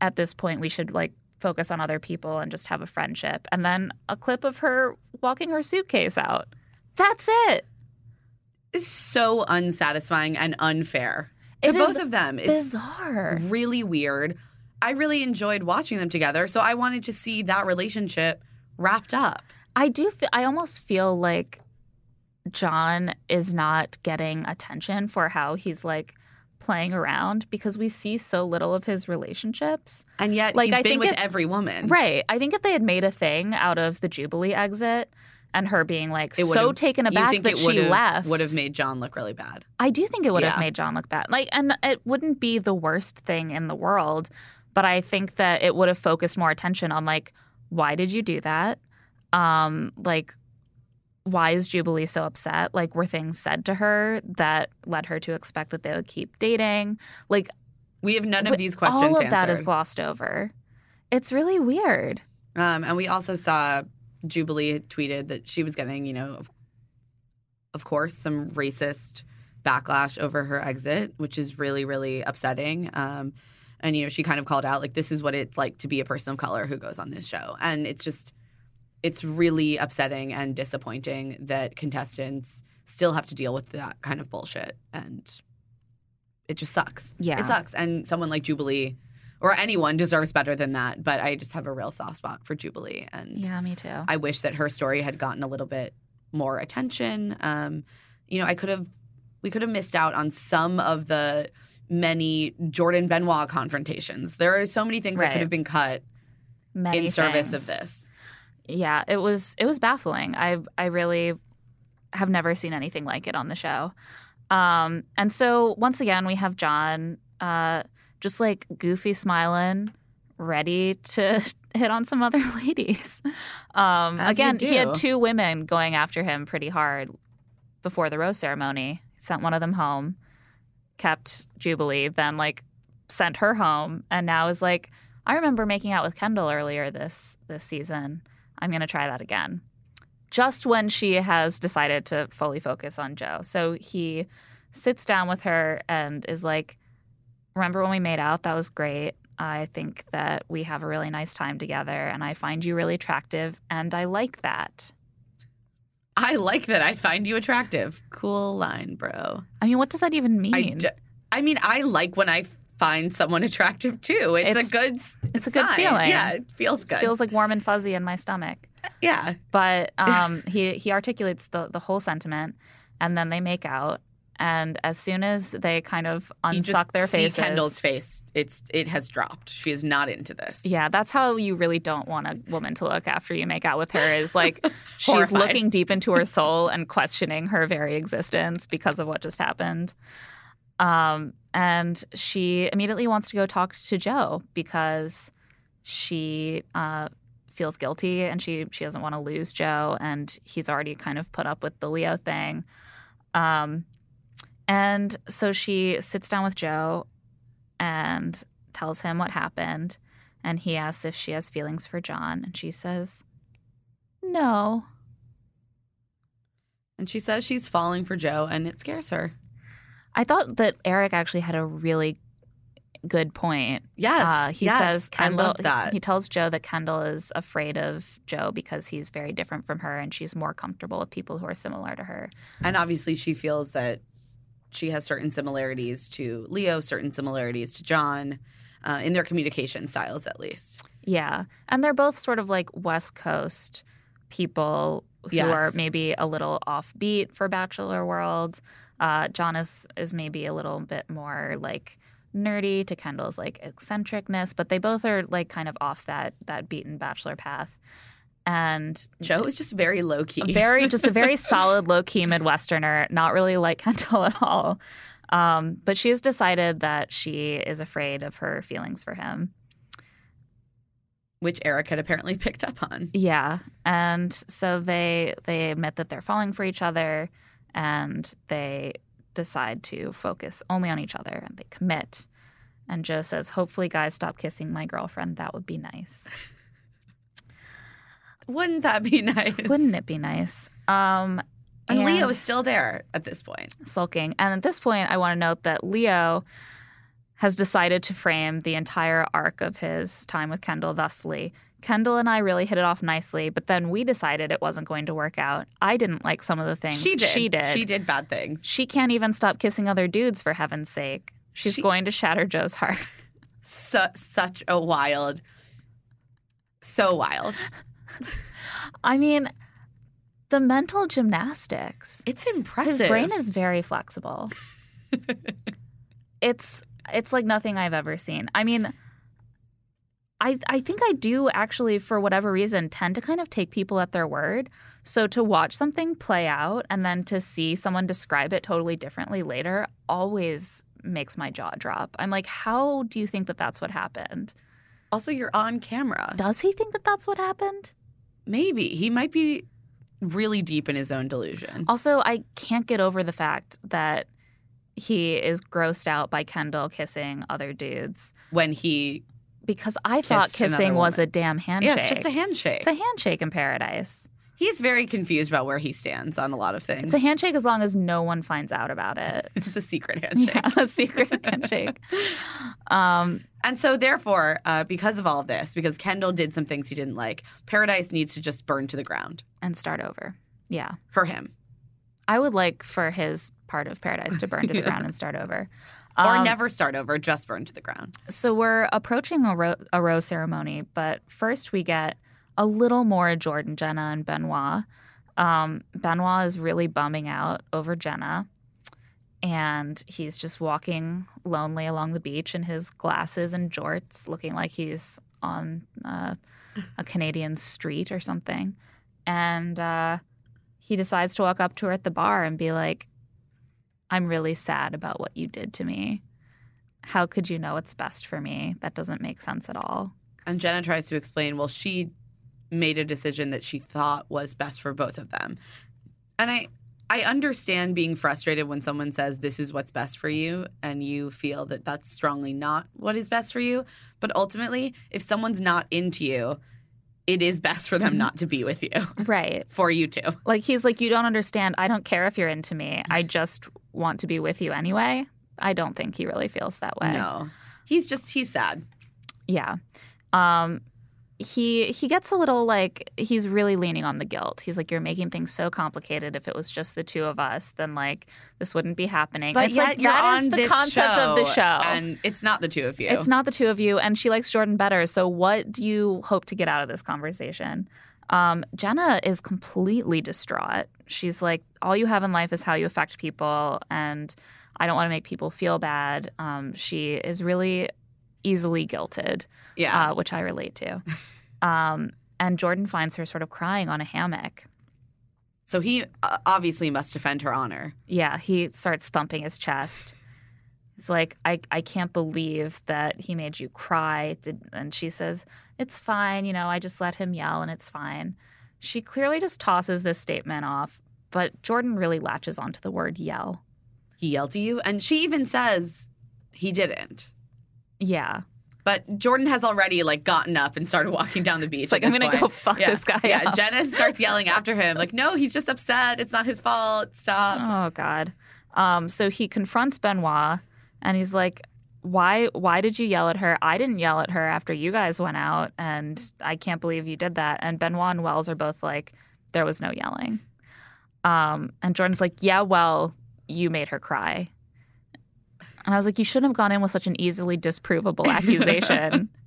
at this point we should like focus on other people and just have a friendship. And then a clip of her walking her suitcase out. That's it. It's so unsatisfying and unfair to It is both of them. It's Bizarre. really weird. I really enjoyed watching them together, so I wanted to see that relationship wrapped up. I do. Feel, I almost feel like John is not getting attention for how he's like playing around because we see so little of his relationships. And yet Like, he's I been think with if- every woman. Right. I think if they had made a thing out of the Jubilee exit and her being like It so taken aback that she left, Would have made John look really bad. I do think it would Yeah. have made John look bad. Like, and it wouldn't be the worst thing in the world, but I think that it would have focused more attention on like, why did you do that? Um, like, why is Jubilee so upset? Like, were things said to her that led her to expect that they would keep dating? Like, We have none of these questions all of answered. that is glossed over. It's really weird. Um, and we also saw Jubilee tweeted that she was getting, you know, of, of course, some racist backlash over her exit, which is really, really upsetting. Um, and, you know, she kind of called out, like, this is what it's like to be a person of color who goes on this show. And it's just, it's really upsetting and disappointing that contestants still have to deal with that kind of bullshit. And it just sucks. Yeah. It sucks. And someone like Jubilee or anyone deserves better than that. But I just have a real soft spot for Jubilee. And Yeah, me too. I wish that her story had gotten a little bit more attention. Um, you know, I could have, we could have missed out on some of the many Jordan Benoit confrontations. There are so many things that could have been cut Many in service of this. yeah it was it was baffling i i really have never seen anything like it on the show um and so once again we have john uh just like goofy smiling ready to (laughs) hit on some other (laughs) ladies um again he had two women going after him pretty hard before the rose ceremony sent one of them home kept jubilee then like sent her home and now is like i remember making out with kendall earlier this this season I'm going to try that again. Just when she has decided to fully focus on Joe. So he sits down with her and is like, Remember when we made out? That was great. I think that we have a really nice time together and I find you really attractive and I like that. I like that. I find you attractive. Cool line, bro. I mean, what does that even mean? I, d- I mean, I like when I find someone attractive too. It's, It's- a good. it's a good feeling. Yeah, it feels good. It feels like warm and fuzzy in my stomach. yeah. But (laughs) um, he he articulates the the whole sentiment, and then they make out. And as soon as they kind of unsuck their see faces, Kendall's face. It's it has dropped. She is not into this. yeah, that's how you really don't want a woman to look after you make out with her. Is like (laughs) she's looking deep into her soul and questioning her very existence because of what just happened. Um, and she immediately wants to go talk to Joe because she uh, feels guilty and she she doesn't want to lose Joe, and he's already kind of put up with the Leo thing. Um, and so she sits down with Joe and tells him what happened, and he asks if she has feelings for John, and she says, "No." And she says she's falling for Joe, and it scares her. I thought that Eric actually had a really good point. Yes. Uh, he yes. says I Kendall. love that. He tells Joe that Kendall is afraid of Joe because he's very different from her, and she's more comfortable with people who are similar to her. And obviously, she feels that she has certain similarities to Leo, certain similarities to John, uh, in their communication styles, at least. Yeah, and they're both sort of like West Coast people who Yes. are maybe a little offbeat for Bachelor World. Uh, John is is maybe a little bit more like nerdy to Kendall's like eccentricness, but they both are like kind of off that that beaten Bachelor path. And Joe is just very low key. a (laughs) very just a very solid low key Midwesterner, not really like (laughs) Kendall at all. Um, but she has decided that she is afraid of her feelings for him. which Eric had apparently (laughs) picked up on. Yeah, and so they they admit that they're falling for each other, and they decide to focus only on each other, and they commit. And Joe says, "Hopefully, guys, stop kissing my girlfriend. That would be nice. Wouldn't that be (laughs) nice? Wouldn't it be nice?" Um, And, Leo is still there at this point. sulking. And at this point, I want to note that Leo has decided to frame the entire arc of his time with Kendall thusly. Kendall and I really hit it off nicely, but then we decided it wasn't going to work out. I didn't like some of the things She did. She did. She did bad things. She can't even stop kissing other dudes for heaven's sake. She's She- going to shatter Joe's heart. Su- such a wild, so wild. (laughs) I mean, the mental gymnastics. It's impressive. His brain is very flexible. (laughs) it's it's like nothing I've ever seen. I mean, I I think I do actually for whatever reason tend to kind of take people at their word. So to watch something play out and then to see someone describe it totally differently later always makes my jaw drop. I'm like, how do you think that that's what happened? Also, you're on camera. Does he think that that's what happened? Maybe he might be really deep in his own delusion. Also, I can't get over the fact that he is grossed out by Kendall kissing other dudes When he, because I thought kissing was a damn handshake. yeah, it's just a handshake. It's a handshake in paradise. He's very confused about where he stands on a lot of things. It's a handshake as long as no one finds out about it. (laughs) It's a secret handshake. Yeah, (laughs) a secret handshake. Um, And so, therefore, uh, because of all of this, because Kendall did some things he didn't like, Paradise needs to just burn to the ground and start over. Yeah. for him, I would like for his part of paradise to burn to the (laughs) ground and start over. or Um, never start over, just burn to the ground. So we're approaching a, ro- a rose ceremony, but first we get a little more Jordan, Jenna, and Benoit. Um, Benoit is really bumming out over Jenna, and he's just walking lonely along the beach in his glasses and jorts, looking like he's on uh, a Canadian street or something. And uh, he decides to walk up to her at the bar and be like, I'm really sad about what you did to me. How could you know what's best for me? That doesn't make sense at all. And Jenna tries to explain, well, she made a decision that she thought was best for both of them. And I I understand being frustrated when someone says this is what's best for you and you feel that that's strongly not what is best for you, but ultimately, if someone's not into you, it is best for them not to be with you. Right. (laughs) For you too. Like he's like, You don't understand. I don't care if you're into me. I just want to be with you anyway. I don't think he really feels that way. No. He's just he's sad. Yeah. Um, he he gets a little like he's really leaning on the guilt. He's like, "You're making things so complicated. If it was just the two of us, then like this wouldn't be happening." But it's yet like you're that on is the this concept show, of the show, and it's not the two of you. it's not the two of you. And she likes Jordan better. So what do you hope to get out of this conversation? Um, Jenna is completely distraught. She's like, "All you have in life is how you affect people, and I don't want to make people feel bad." Um, she is really easily guilted Yeah. uh, which I relate to. (laughs) Um, and Jordan finds her sort of crying on a hammock. so he uh, obviously must defend her honor. Yeah, he starts thumping his chest. He's like, I, I can't believe that he made you cry. Did, and she says, It's fine. You know, I just let him yell and it's fine. She clearly just tosses this statement off, but Jordan really latches onto the word yell. He yelled to you, and she even says he didn't. Yeah. But Jordan has already like gotten up and started walking down the beach. It's like, I'm going to go fuck yeah. this guy Yeah, up. Jenna starts yelling after him, like, "No, he's just upset. It's not his fault. Stop." Oh God. Um, so he confronts Benoit and he's like, Why why did you yell at her? I didn't yell at her after you guys went out and I can't believe you did that. And Benoit and Wells are both like, There was no yelling. Um, and Jordan's like, Yeah, well, you made her cry. And I was like, You shouldn't have gone in with such an easily disprovable accusation. (laughs)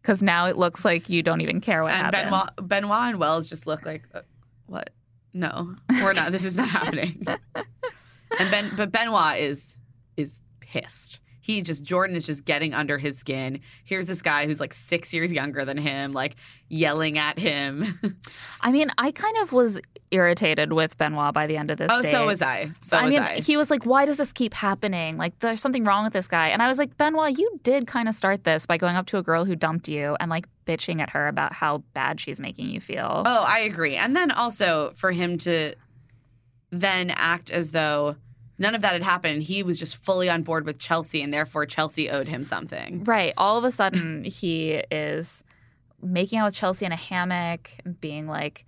Because now it looks like you don't even care what and happened. Benoit, Benoit and Wells just look like, uh, "What? No, we're not. This is not happening." (laughs) and Ben, but Benoit is is pissed. He just Jordan is just getting under his skin. Here's this guy who's like six years younger than him, like yelling at him. (laughs) I mean, I kind of was irritated with Benoit by the end of this. oh, so was I. So I was mean, I. he was like, "Why does this keep happening? Like, there's something wrong with this guy." And I was like, "Benoit, you did kind of start this by going up to a girl who dumped you and like bitching at her about how bad she's making you feel." Oh, I agree. And then also for him to then act as though none of that had happened. He was just fully on board with Chelsea, and therefore Chelsea owed him something. Right. All of a sudden, (clears throat) he is making out with Chelsea in a hammock, and being like,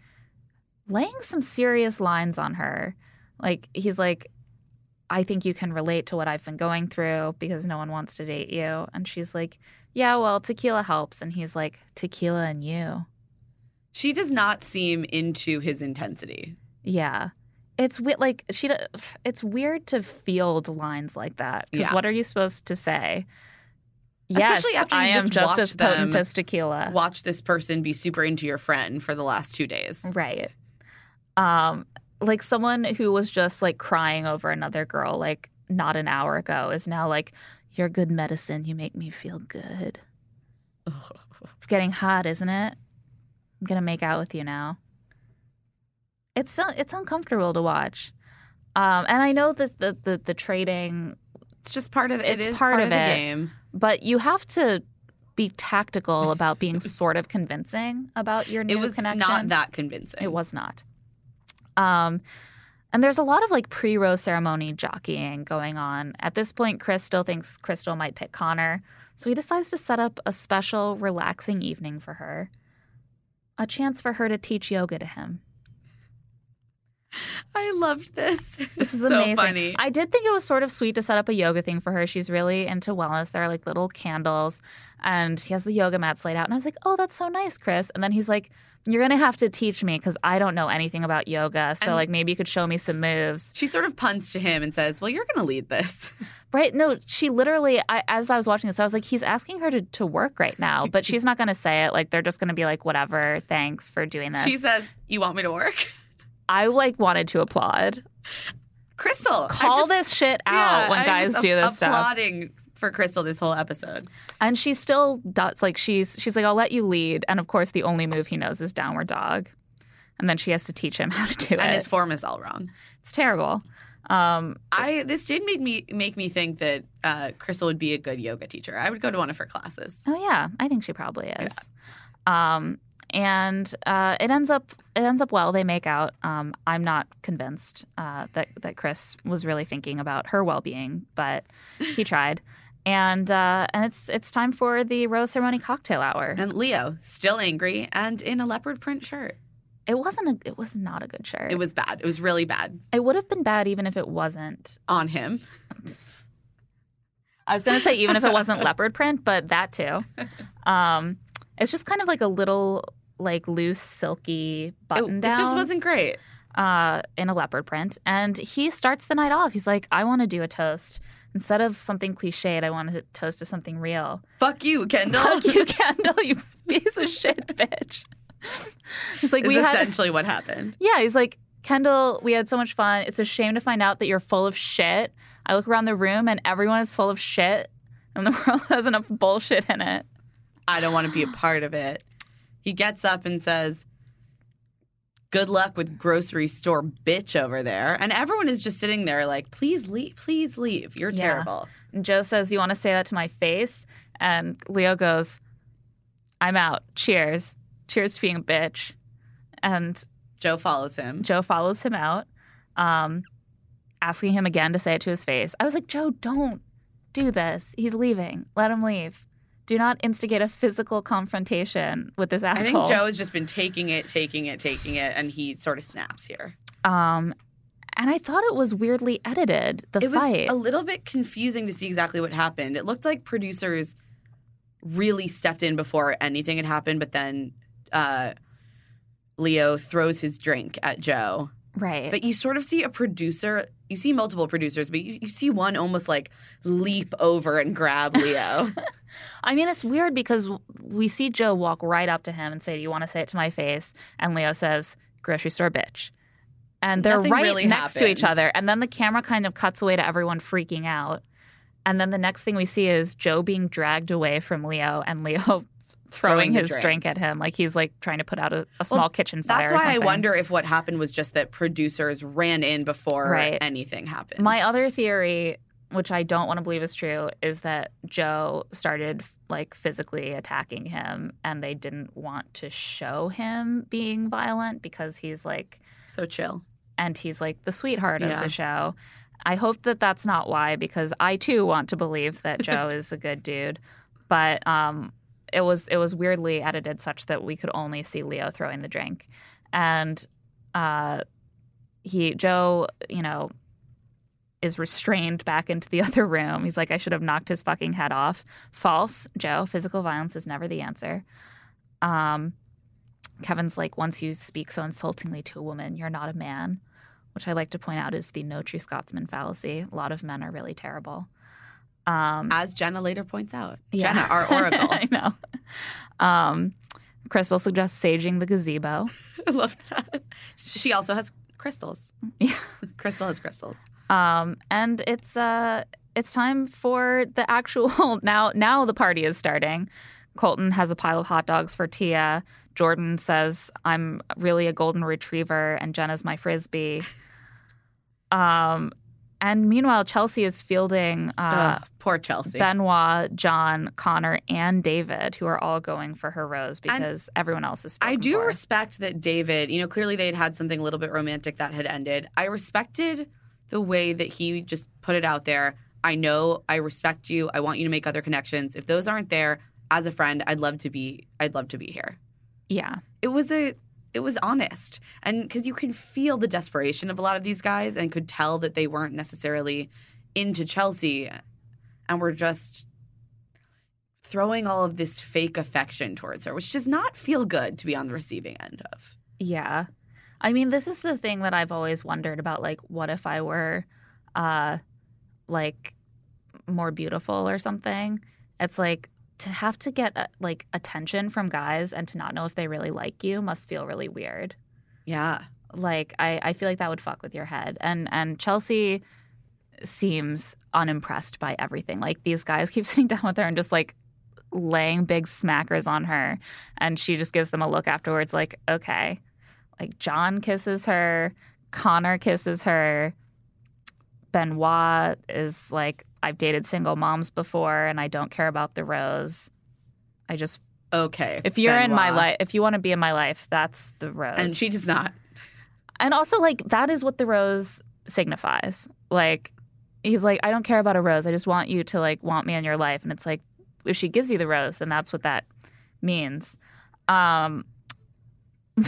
laying some serious lines on her. Like, he's like, I think you can relate to what I've been going through because no one wants to date you. And she's like, Yeah, well, tequila helps. And he's like, Tequila and you. She does not seem into his intensity. Yeah. It's we- like she. It's weird to field lines like that because Yeah. what are you supposed to say? Especially after you I am just as watched them potent as tequila. Watch this person be super into your friend for the last two days. Right. Um, like someone who was just like crying over another girl like not an hour ago is now like, "You're good medicine. You make me feel good." (laughs) It's getting hot, isn't it? I'm gonna make out with you now. It's it's uncomfortable to watch, um, and I know that the, the the trading, It's just part of. It's part part, of of, the it. game. but you have to be tactical about being (laughs) sort of convincing about your new It was connection. not that convincing. It was not. Um, and there's a lot of like pre rose ceremony jockeying going on. At this point, Chris still thinks Krystal might pick Connor, so he decides to set up a special, relaxing evening for her. A chance for her to teach yoga to him. (laughs) I loved this. (laughs) This is so amazing. funny. I did think it was sort of sweet to set up a yoga thing for her. She's really into wellness. There are like little candles, and he has the yoga mats laid out. And I was like, "Oh, that's so nice, Chris." And then he's like, "You're gonna have to teach me because I don't know anything about yoga. So And- like maybe you could show me some moves." she sort of punts to him and says, "Well, you're going to lead this." (laughs) Right? No, she literally. I, as I was watching this, I was like, "He's asking her to to work right now," but she's not gonna say it. Like they're just gonna be like, "Whatever, thanks for doing this." She says, "You want me to work?" I like wanted to applaud. Krystal, Call just- this shit out yeah, when I'm guys do this stuff. applauding for Krystal this whole episode. And she still does like she's she's like, I'll let you lead. And of course the only move he knows is downward dog. And then she has to teach him (laughs) how to do And it. And his form is all wrong. it's terrible. Um I this did make me make me think that uh, Krystal would be a good yoga teacher. I would go to one of her classes. oh yeah, I think she probably is. Um and uh, it ends up it ends up well. They make out. Um, I'm not convinced uh, that that Chris was really thinking about her well being, but he tried. And uh, and it's it's time for the rose ceremony cocktail hour. And Leo still angry and in a leopard print shirt. It wasn't a it was not a good shirt. It was bad. It was really bad It would have been bad even if it wasn't. on him. I was going to say even if it wasn't leopard print, but that too. (laughs) Um, it's just kind of like a little like loose, silky It, button it down just wasn't great. uh, in a leopard print. And he starts the night off. He's like, I want to do a toast. Instead of something cliched, I want to toast to something real. Fuck you, Kendall. Fuck you, (laughs) Kendall, you piece of shit bitch. He's like, is we had. essentially what happened. Yeah, he's like, Kendall, we had so much fun. It's a shame to find out that you're full of shit. I look around the room and everyone is full of shit, and the (laughs) world has enough bullshit in it. I don't want to be a part of it. He gets up and says, Good luck with grocery store bitch over there. And everyone is just sitting there like, please leave, please leave. You're Yeah. terrible. And Joe says, You want to say that to my face? And Leo goes, I'm out. Cheers. Cheers to being a bitch. And Joe follows him. Joe follows him out, um, asking him again to say it to his face. I was like, Joe, don't do this. He's leaving. Let him leave. Do not instigate a physical confrontation with this asshole. I think Joe has just been taking it, taking it, taking it, and he sort of snaps here. Um, and I thought it was weirdly edited. The it was fight. a little bit confusing to see exactly what happened. It looked like producers really stepped in before anything had happened, but then uh, Leo throws his drink at Joe. right. But you sort of see a producer, you see multiple producers, but you, you see one almost like leap over and grab Leo. (laughs) (laughs) I mean, it's weird because we see Joe walk right up to him and say, "Do you want to say it to my face?" And Leo says, "Grocery store bitch." And they're Nothing right really next to each other. And then the camera kind of cuts away to everyone freaking out. And then the next thing we see is Joe being dragged away from Leo and Leo throwing, Throwing his drink. drink. at him like he's like trying to put out a, a small kitchen fire. That's why I wonder if what happened was just that producers ran in before Right. anything happened. My other theory, which I don't want to believe is true, is that Joe started like physically attacking him and they didn't want to show him being violent because he's like so chill. and he's like the sweetheart of the show. I hope that that's not why because I too want to believe that Joe (laughs) is a good dude, but um it was it was weirdly edited such that we could only see Leo throwing the drink. And uh he Joe, you know, is restrained back into the (laughs) other room. He's like, I should have knocked his fucking head off. False, Joe. Physical violence is never the answer. Um, Kevin's like, once you speak so insultingly to a woman, you're not a man, which I like to point out is the no true Scotsman fallacy. A lot of men are really terrible. Um, As Jenna later points out. yeah. Jenna, our (laughs) oracle. I know. Um, Krystal suggests saging the gazebo. (laughs) I love that. She also has crystals. (laughs) Yeah. Krystal has crystals. Um, and it's uh, it's time for the actual now. Now the party is starting. Colton has a pile of hot dogs for Tia. Jordan says, "I'm really a golden retriever, and Jenna's my frisbee." Um, and meanwhile, Chelsea is fielding uh, Ugh, poor Chelsea. Benoit, John, Connor, and David, who are all going for her rose because everyone else is. I do for. respect that David, you know, clearly they had had something a little bit romantic that had ended. I respected the way that he just put it out there. I know I respect you. I want you to make other connections. If those aren't there, as a friend, I'd love to be I'd love to be here. yeah, It was a it was honest. And cuz you can feel the desperation of a lot of these guys and could tell that they weren't necessarily into Chelsea and were just throwing all of this fake affection towards her, which does not feel good to be on the receiving end of. Yeah. I mean, this is the thing that I've always wondered about like what if I were uh like more beautiful or something? It's like to have to get uh, like attention from guys and to not know if they really like you must feel really weird. Yeah. Like I I feel like that would fuck with your head. And and Chelsea seems unimpressed by everything. Like these guys keep (laughs) sitting down with her and just like laying big smackers on her and she just gives them a look afterwards like okay like john kisses her connor kisses her benoit is like i've dated single moms before and i don't care about the rose. I just Okay. if you're in my life if you want to be in my life that's the rose. And she does not. and also like that is what the rose signifies. Like he's like i don't care about a rose. I just want you to like want me in your life. And it's like if she gives you the rose then that's what that means. Um (laughs)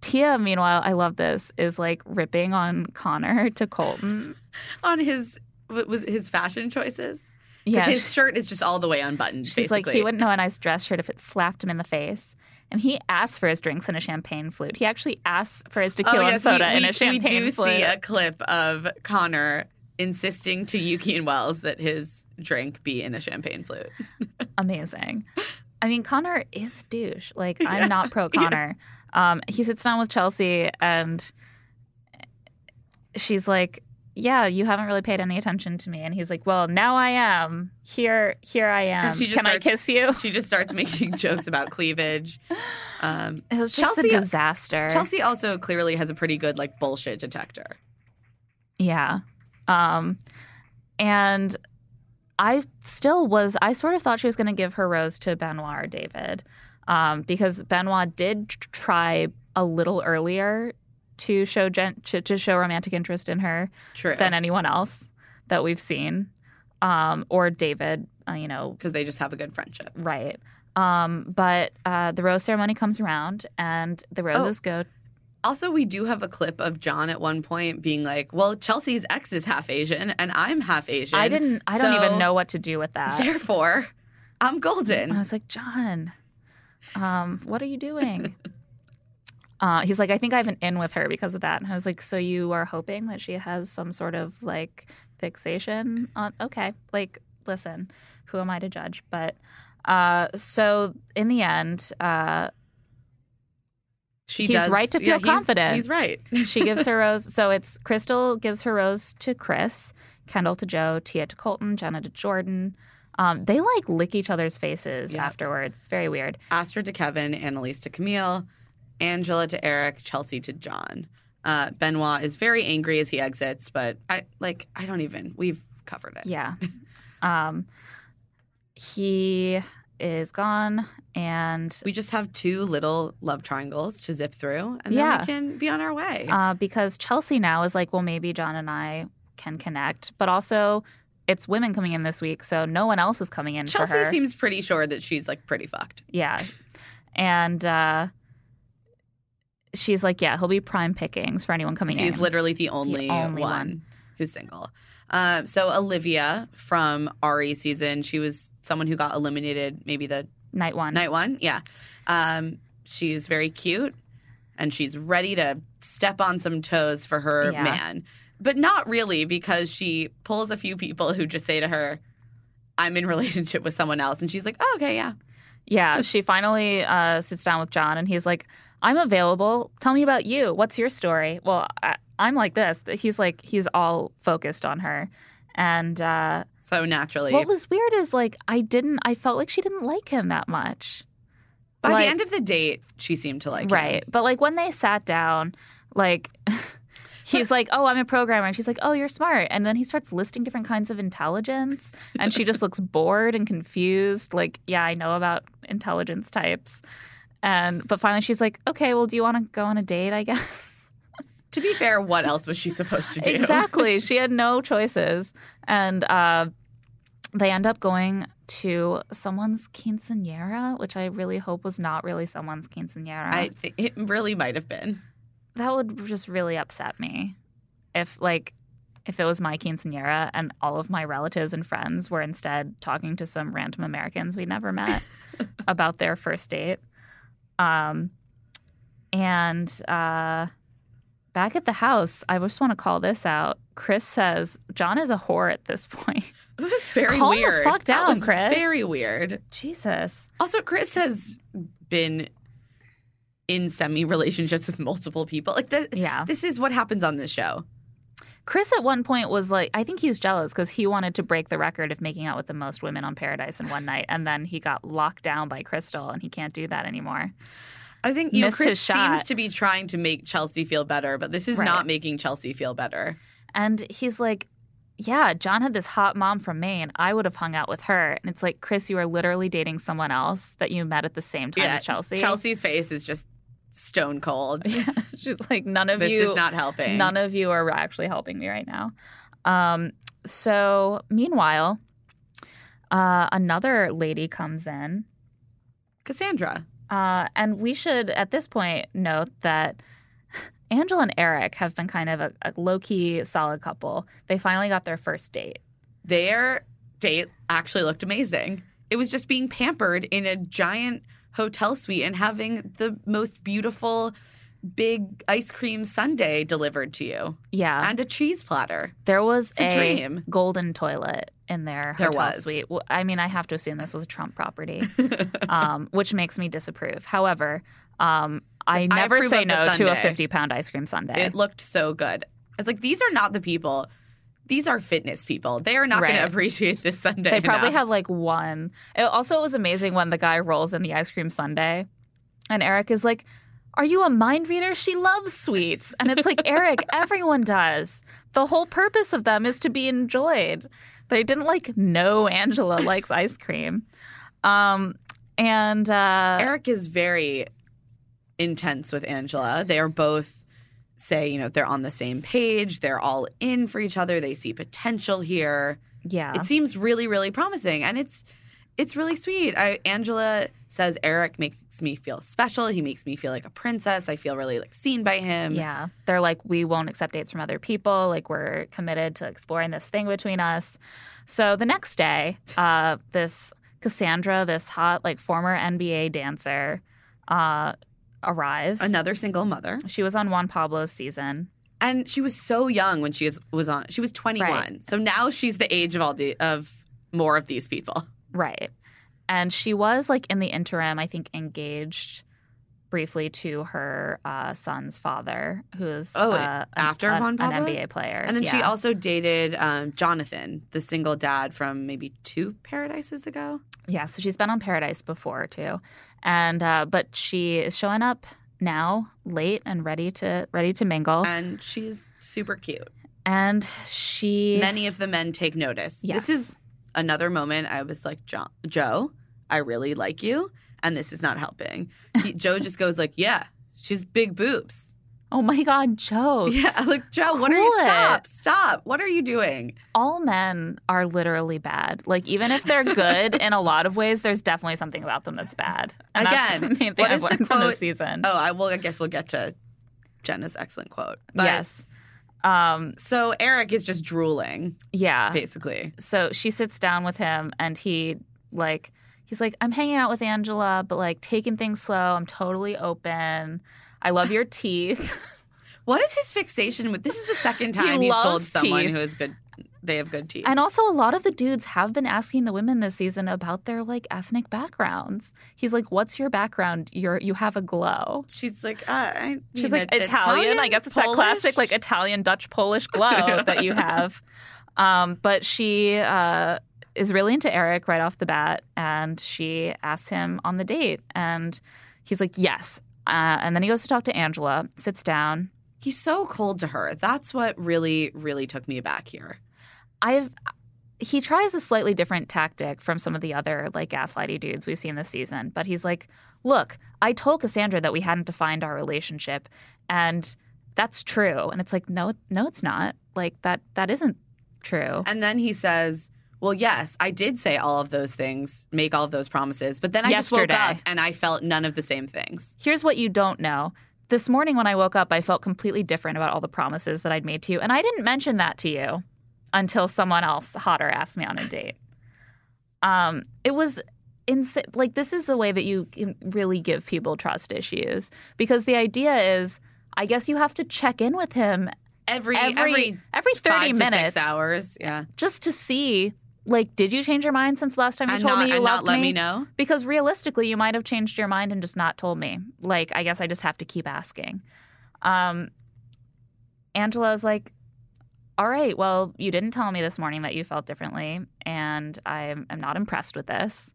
tia meanwhile i love this is like ripping on connor (laughs) to colton. On his was his fashion choices. Yeah. his shirt is just all the way unbuttoned. She's basically. like, he wouldn't know a nice dress shirt if it slapped him in the face. And he asked for his drinks in a champagne flute. He actually asked for his tequila oh, and yes, soda we, in a champagne flute. we do flute. see a clip of Connor insisting to Yuki and Wells that his drink be in a champagne flute. (laughs) Amazing. I mean, Connor is douche. Like, I'm Yeah. not pro (laughs) Yeah. Connor. Um, he sits down with Chelsea and she's like, yeah, you haven't really paid any attention to me. And he's like, well, now I am. Here, here I am. And she just Can I kiss you? She just starts making (laughs) jokes about cleavage. Um, It was just Chelsea- a disaster. Chelsea also clearly has a pretty good like bullshit detector. Yeah. Um, and I still was, I sort of thought she was going to give her rose to Benoit or David um, because Benoit did try a little earlier to show gen- to, to show romantic interest in her True. than anyone else that we've seen. Um, or David, uh, you know, because they just have a good friendship. right. Um, but uh, the rose ceremony comes around and the roses go. Also, we do have a clip of John at one point being like, "Well, Chelsea's ex is half Asian and I'm half Asian. I didn't, I don't even know what to do with that. Therefore, I'm golden. I was like, John, um, what are you doing? (laughs) uh, he's like, I think I have an in with her because of that. And I was like, so you are hoping that she has some sort of like fixation on? Okay, like, listen, who am I to judge? But uh, so in the end, uh, She He's does right to feel yeah, confident. He's right. (laughs) she gives her rose. So it's Krystal gives her rose to Chris, Kendall to Joe, Tia to Colton, Jenna to Jordan. Um, they like lick each other's faces Yeah. afterwards. It's very weird. Astrid to Kevin, Annaliese to Kamil, Angela to Eric, Chelsea to John. Uh, Benoit is very angry as he exits, but I like I don't even we've covered it. Yeah. (laughs) um, he is gone, and We just have two little love triangles to zip through, and then Yeah. we can be on our way. uh, because Chelsea now is like, well, maybe John and I can connect, but also it's women coming in this week, so no one else is coming in for Chelsea seems pretty sure that she's like pretty fucked. yeah, and uh, she's like, yeah, he'll be prime pickings for anyone coming in. He's literally the only, only one, one. who's single. Um, so Olivia from Arie season, she was someone who got eliminated maybe the Night one. night one. Yeah. Um, she's very cute and she's ready to step on some toes for her Yeah. man. But not really because she pulls a few people who just say to her, I'm in (laughs) relationship with someone else. And she's like, oh, okay, yeah. Yeah, she finally uh, sits down with John, and he's like, "I'm available. Tell me about you. What's your story?" Well, I, I'm like this. He's like, he's all focused on her, and uh, So naturally. what was weird is like, I didn't. I felt like she didn't like him that much. By like- the end of the date, she seemed to like him. right, but like when they sat down, like. (laughs) He's like, oh, I'm a programmer. And she's like, oh, you're smart. And then he starts listing different kinds of intelligence. And she just looks bored and confused. Like, yeah, I know about intelligence types. And, but finally she's like, okay, well, do you want to go on a date, I guess? (laughs) To be fair, what else was she supposed to do? exactly. (laughs) She had no choices. And uh, they end up going to someone's quinceanera, which I really hope was not really someone's quinceanera. I think it really might have been. that would just really upset me if like if it was my quinceanera and all of my relatives and friends were instead talking to some random Americans we never met (laughs) about their first date. Um, and uh, back at the house, I just want to call this out. Chris says John is a whore at this (laughs) point. It was very Calm the weird. fuck That down, was Chris. Very weird. Jesus. Also, Chris has been in semi relationships with multiple people. Like that. Yeah. This is what happens on this show. Chris at one point was like, I think he was jealous because he wanted to break the record of making out with the most women on Paradise in one night. And then he got locked down by Krystal and he can't do that anymore. I think you know, Chris seems to be trying to make Chelsea feel better, but this is Right. not making Chelsea feel better. And he's like, Yeah, John had this hot mom from Maine. I would have hung out with her. And it's like, Chris, you are literally dating someone else that you met at the same time as Chelsea. Chelsea's face is just stone cold. (laughs) She's like, None of this you is not helping. None of you are actually helping me right now. Um, so meanwhile, uh, another lady comes in. Cassandra. Uh, and we should, at this point, note that (laughs) Angela and Eric have been kind of a, a low key solid couple. They finally got their first date. They're date actually looked amazing. It was just being pampered in a giant hotel suite and having the most beautiful big ice cream sundae delivered to you Yeah. and a cheese platter. There was It's a dream. golden toilet in their There hotel was. suite. Well, I mean, I have to assume this was a Trump property, (laughs) um, which makes me disapprove. However, um, I I never approve say no to a 50 pound ice cream sundae. It looked so good. I was like, these are not the people. These are fitness people. They are not going to appreciate this Sunday. they probably enough. had like one. It also it was amazing when the guy rolls in the ice cream sundae, and Eric is like, "Are you a mind reader? She loves sweets." And it's like, Eric, (laughs) everyone does. The whole purpose of them is to be enjoyed. They didn't like know Angela likes ice cream. Um, and uh, Eric is very intense with Angela. They are both say, you know, they're on the same page. They're all in for each other. They see potential here. yeah, It seems really, really promising, and it's it's really sweet. I, Angela says Eric makes me feel special. He makes me feel like a princess. I feel really like seen by him. Yeah. They're like, we won't accept dates from other people. Like, we're committed to exploring this thing between us. So the next day, uh, this Cassandra, this hot, like, former NBA dancer, uh, arrives. Another single mother. She was on Juan Pablo's season. And she was so young when she was, was on. She was 21. Right. So now she's the age of all the of more of these people. Right. And she was, like, in the interim, I think, engaged briefly to her uh, son's father, who's Oh, uh, after an, Juan an NBA player. And then she also dated um, Jonathan, the single dad from maybe two paradises ago. Yeah, so she's been on Paradise before too, and uh, but she is showing up now late and ready to ready to mingle, And she's super cute. and she Many of the men take notice. Yes. This is another moment I was like, jo- Joe, I really like you. And this is not helping. He, Joe just goes like, yeah, she's big boobs. Oh my god, Joe! Yeah, (laughs) like Joe, what are you? Cool it. Stop, stop! What are you doing? All men are literally bad. Like even if they're good (laughs) in a lot of ways, there's definitely something about them that's bad. And that's Again, (laughs) the main thing what I've learned from quote? this season. Oh, I will. I guess we'll get to Jenna's excellent quote. But, yes. Um. So Eric is just drooling, Yeah. basically. so she sits down with him and he like he's like i'm hanging out with angela but like taking things slow i'm totally open i love your teeth (laughs) What is his fixation with? This is the second time He he's told loves someone teeth. who has good. They have good teeth. and also a lot of the dudes have been asking the women this season about their like ethnic backgrounds he's like what's your background you're you have a glow She's like, uh, I she's like a- italian, i guess it's that classic like italian dutch polish glow (laughs) that you have um but she uh is really into Eric right off the bat, and she asks him on the date, and he's like, "Yes." Uh, and then he goes to talk to Angela, sits down. He's so cold to her. That's what really, really took me aback here. I've he tries a slightly different tactic from some of the other like gaslighty dudes we've seen this season, but he's like, "Look, I told Cassandra that we hadn't defined our relationship, and that's true." And it's like, "No, no, it's not. Like that that isn't true." And then he says, Well, yes, I did say all of those things, make all of those promises, but then I just woke up and I felt none of the same things. Here's what you don't know. This morning when I woke up, I felt completely different about all the promises that I'd made to you. And I didn't mention that to you until someone else hotter asked me on a date. Um, it was insane. Like, this is the way that you can really give people trust issues because the idea is, I guess you have to check in with him Every every, every, every 30 to minutes six hours. Yeah. just to see, like, did you change your mind since the last time you And told not, me you and loved not let me know. because realistically, you might have changed your mind and just not told me. Like, I guess I just have to keep asking. Um, Angela's like, all right, well, you didn't tell me this morning that you felt differently, and I'm, I'm not impressed with this.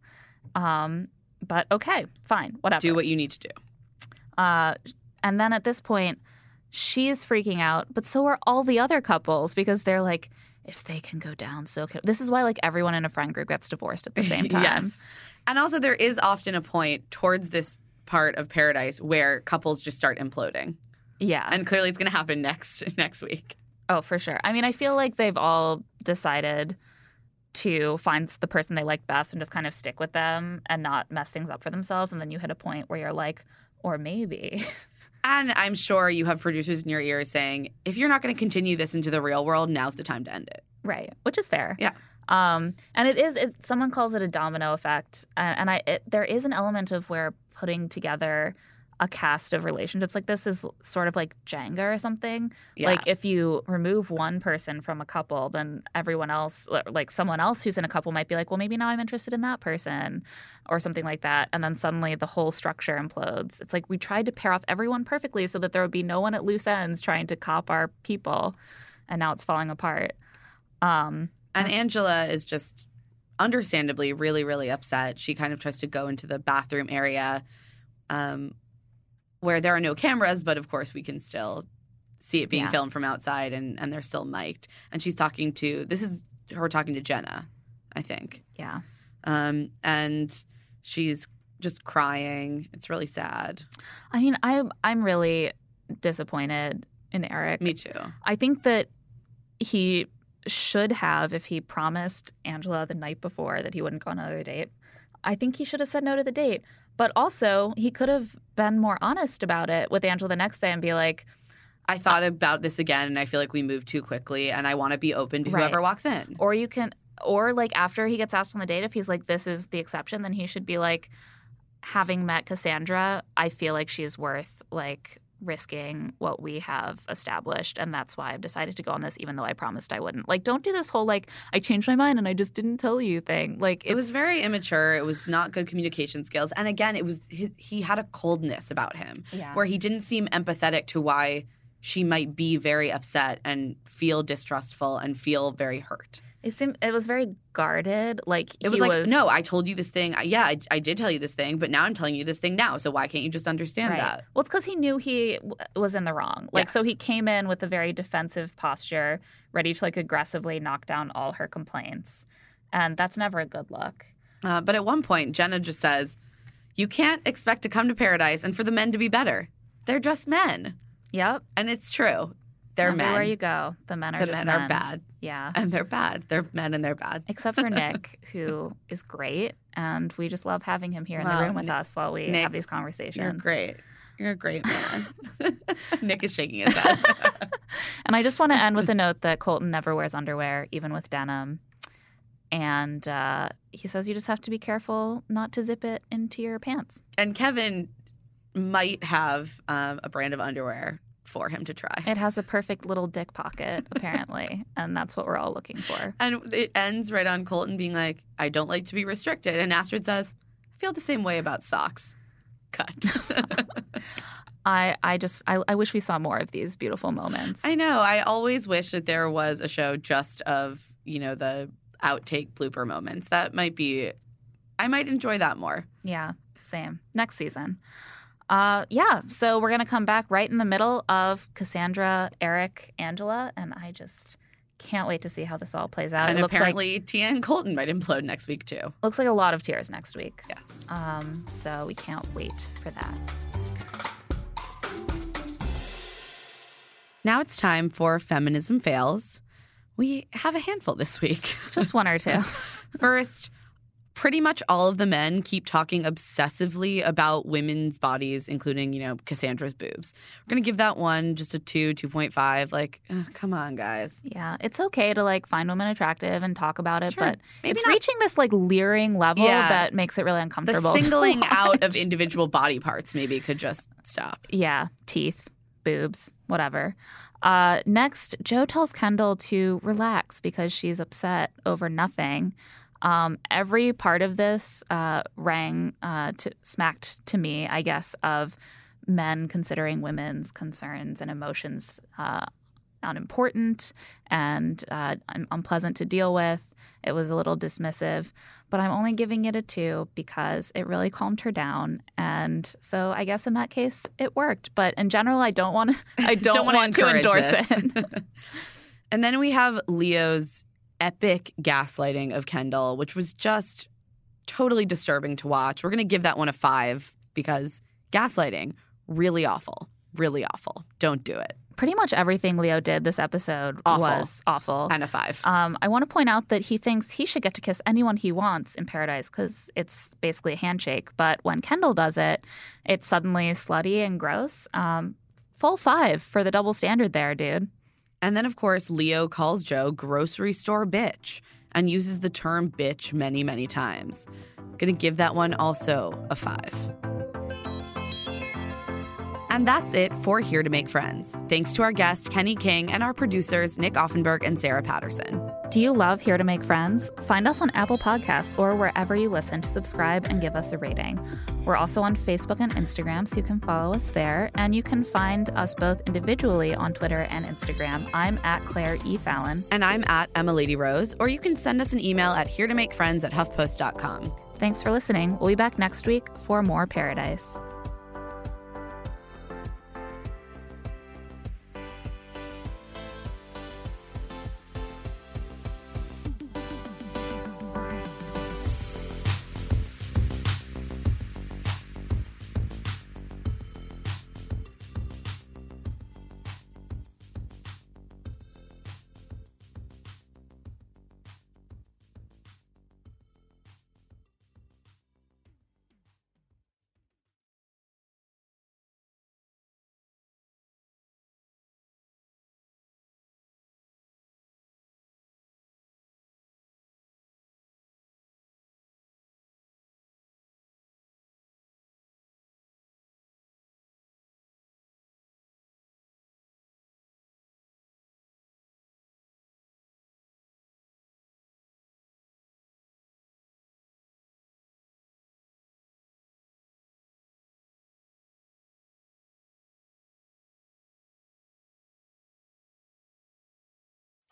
Um, but okay, fine, whatever. Do what you need to do. Uh, and then at this point, she's freaking out, but so are all the other couples because they're like, if they can go down, so can. This is why like everyone in a friend group gets divorced at the same (laughs) time. yes. And also, there is often a point towards this part of paradise where couples just start imploding, Yeah. and clearly it's going to happen next (laughs) next week. Oh, for sure. I mean, I feel like they've all decided to find the person they like best and just kind of stick with them and not mess things up for themselves. And then you hit a point where you're like, or maybe. (laughs) And I'm sure you have producers in your ears saying, if you're not going to continue this into the real world, now's the time to end it. right. Which is fair. Yeah. Um, and it is. It, someone calls it a domino effect, and, and I it, there is an element of where putting together a cast of relationships like this is sort of like Jenga or something. Yeah. Like if you remove one person from a couple, then everyone else, like someone else who's in a couple, might be like, well, maybe now I'm interested in that person, or something like that. And then suddenly the whole structure implodes. It's like we tried to pair off everyone perfectly so that there would be no one at loose ends trying to cop our people, and now it's falling apart. Um, And Angela is just understandably really, really upset. She kind of tries to go into the bathroom area um, where there are no cameras, but of course we can still see it being Yeah. filmed from outside and, and they're still mic'd. And she's talking to, this is her talking to Jenna, I think. yeah. Um, and she's just crying. It's really sad. I mean, I'm I'm really disappointed in Eric. Me too. I think that he should have, if he promised Angela the night before that he wouldn't go on another date, I think he should have said no to the date. But also, he could have been more honest about it with Angela the next day and be like, I thought about this again and I feel like we moved too quickly and I want to be open to Right. whoever walks in. or you can, or like after he gets asked on the date, if he's like, this is the exception, then he should be like, having met Cassandra, I feel like she's worth like risking what we have established and that's why I've decided to go on this even though I promised I wouldn't. Like don't do this whole like I changed my mind and I just didn't tell you thing. Like It was very immature. It was not good communication skills. And again, it was his, he had a coldness about him yeah. where he didn't seem empathetic to why she might be very upset and feel distrustful and feel very hurt. It seemed it was very guarded. Like It was like, no, I told you this thing. Yeah, I, I did tell you this thing, but now I'm telling you this thing now. So why can't you just understand Right. that? Well, it's because he knew he w- was in the wrong. Like, so he came in with a very defensive posture, ready to like aggressively knock down all her complaints, and that's never a good look. Uh, but at one point, Jenna just says, You can't expect to come to paradise and for the men to be better. They're just men. Yep, And it's true. They're everywhere men. you go, the men are the just men, are bad. Yeah, And they're bad. They're men and they're bad. except for (laughs) Nick, who is great, and we just love having him here in the room with Nick- us while we Nick, have these conversations. You're great. You're a great man. (laughs) (laughs) Nick is shaking his head. And I just want to end with a note that Colton never wears underwear, even with denim. And uh, he says you just have to be careful not to zip it into your pants. and Kevin might have um, a brand of underwear for him to try. It has a perfect little dick pocket, (laughs) apparently, and that's what we're all looking for. And it ends right on Colton being like, I don't like to be restricted. And Astrid says, I feel the same way about socks. Cut. (laughs) I, I just, I, I wish we saw more of these beautiful moments. I know. I always wish that there was a show just of, you know, the outtake blooper moments. That might be, I might enjoy that more. Yeah, same. Next season. Uh, yeah, so we're gonna come back right in the middle of Cassandra, Eric, Angela, and I just can't wait to see how this all plays out. and it looks like apparently, Tia and Colton might implode next week, too. looks like a lot of tears next week. Yes. Um, so we can't wait for that. Now it's time for Feminism Fails. We have a handful this week. Just one or (laughs) two. First, pretty much all of the men keep talking obsessively about women's bodies, including, you know, Cassandra's boobs. We're going to give that one just a 2, 2.5. Like, ugh, come on, guys. Yeah, it's okay to like find women attractive and talk about it, Sure. but Maybe it's not- reaching this like leering level Yeah. that makes it really The uncomfortable. to singling (laughs) out of individual body parts maybe could just stop. yeah, teeth, boobs, whatever. Uh, next, Joe tells Kendall to relax because she's upset over nothing. Um, every part of this uh, rang uh, to, smacked to me, I guess, of men considering women's concerns and emotions uh, unimportant and uh, unpleasant to deal with. It was a little dismissive, but I'm only giving it a two because it really calmed her down. And so I guess in that case, it worked. But in general, I don't want to. I (laughs) don't, wanna want to endorse this. it. (laughs) and then we have Leo's epic gaslighting of Kendall, which was just totally disturbing to watch. We're going to give that one a five because gaslighting, really awful. Really awful. Don't do it. Pretty much everything Leo did this episode Awful. was awful. And a five. Um, I want to point out that he thinks he should get to kiss anyone he wants in paradise because it's basically a handshake. But when Kendall does it, it's suddenly slutty and gross. Um, full five for the double standard there, dude. And then, of course, Leo calls Joe grocery store bitch. and uses the term bitch many, many times. Gonna give that one also a five. And that's it for Here to Make Friends. Thanks to our guest, Kenny King, and our producers, Nick Offenberg and Sarah Patterson. Do you love Here to Make Friends? Find us on Apple Podcasts or wherever you listen to subscribe and give us a rating. We're also on Facebook and Instagram, so you can follow us there. And you can find us both individually on Twitter and Instagram. I'm at Claire E. Fallon. And I'm at Emma Lady Rose, or you can send us an email at here to make friends at huffpost.com. Thanks for listening. We'll be back next week for more Paradise.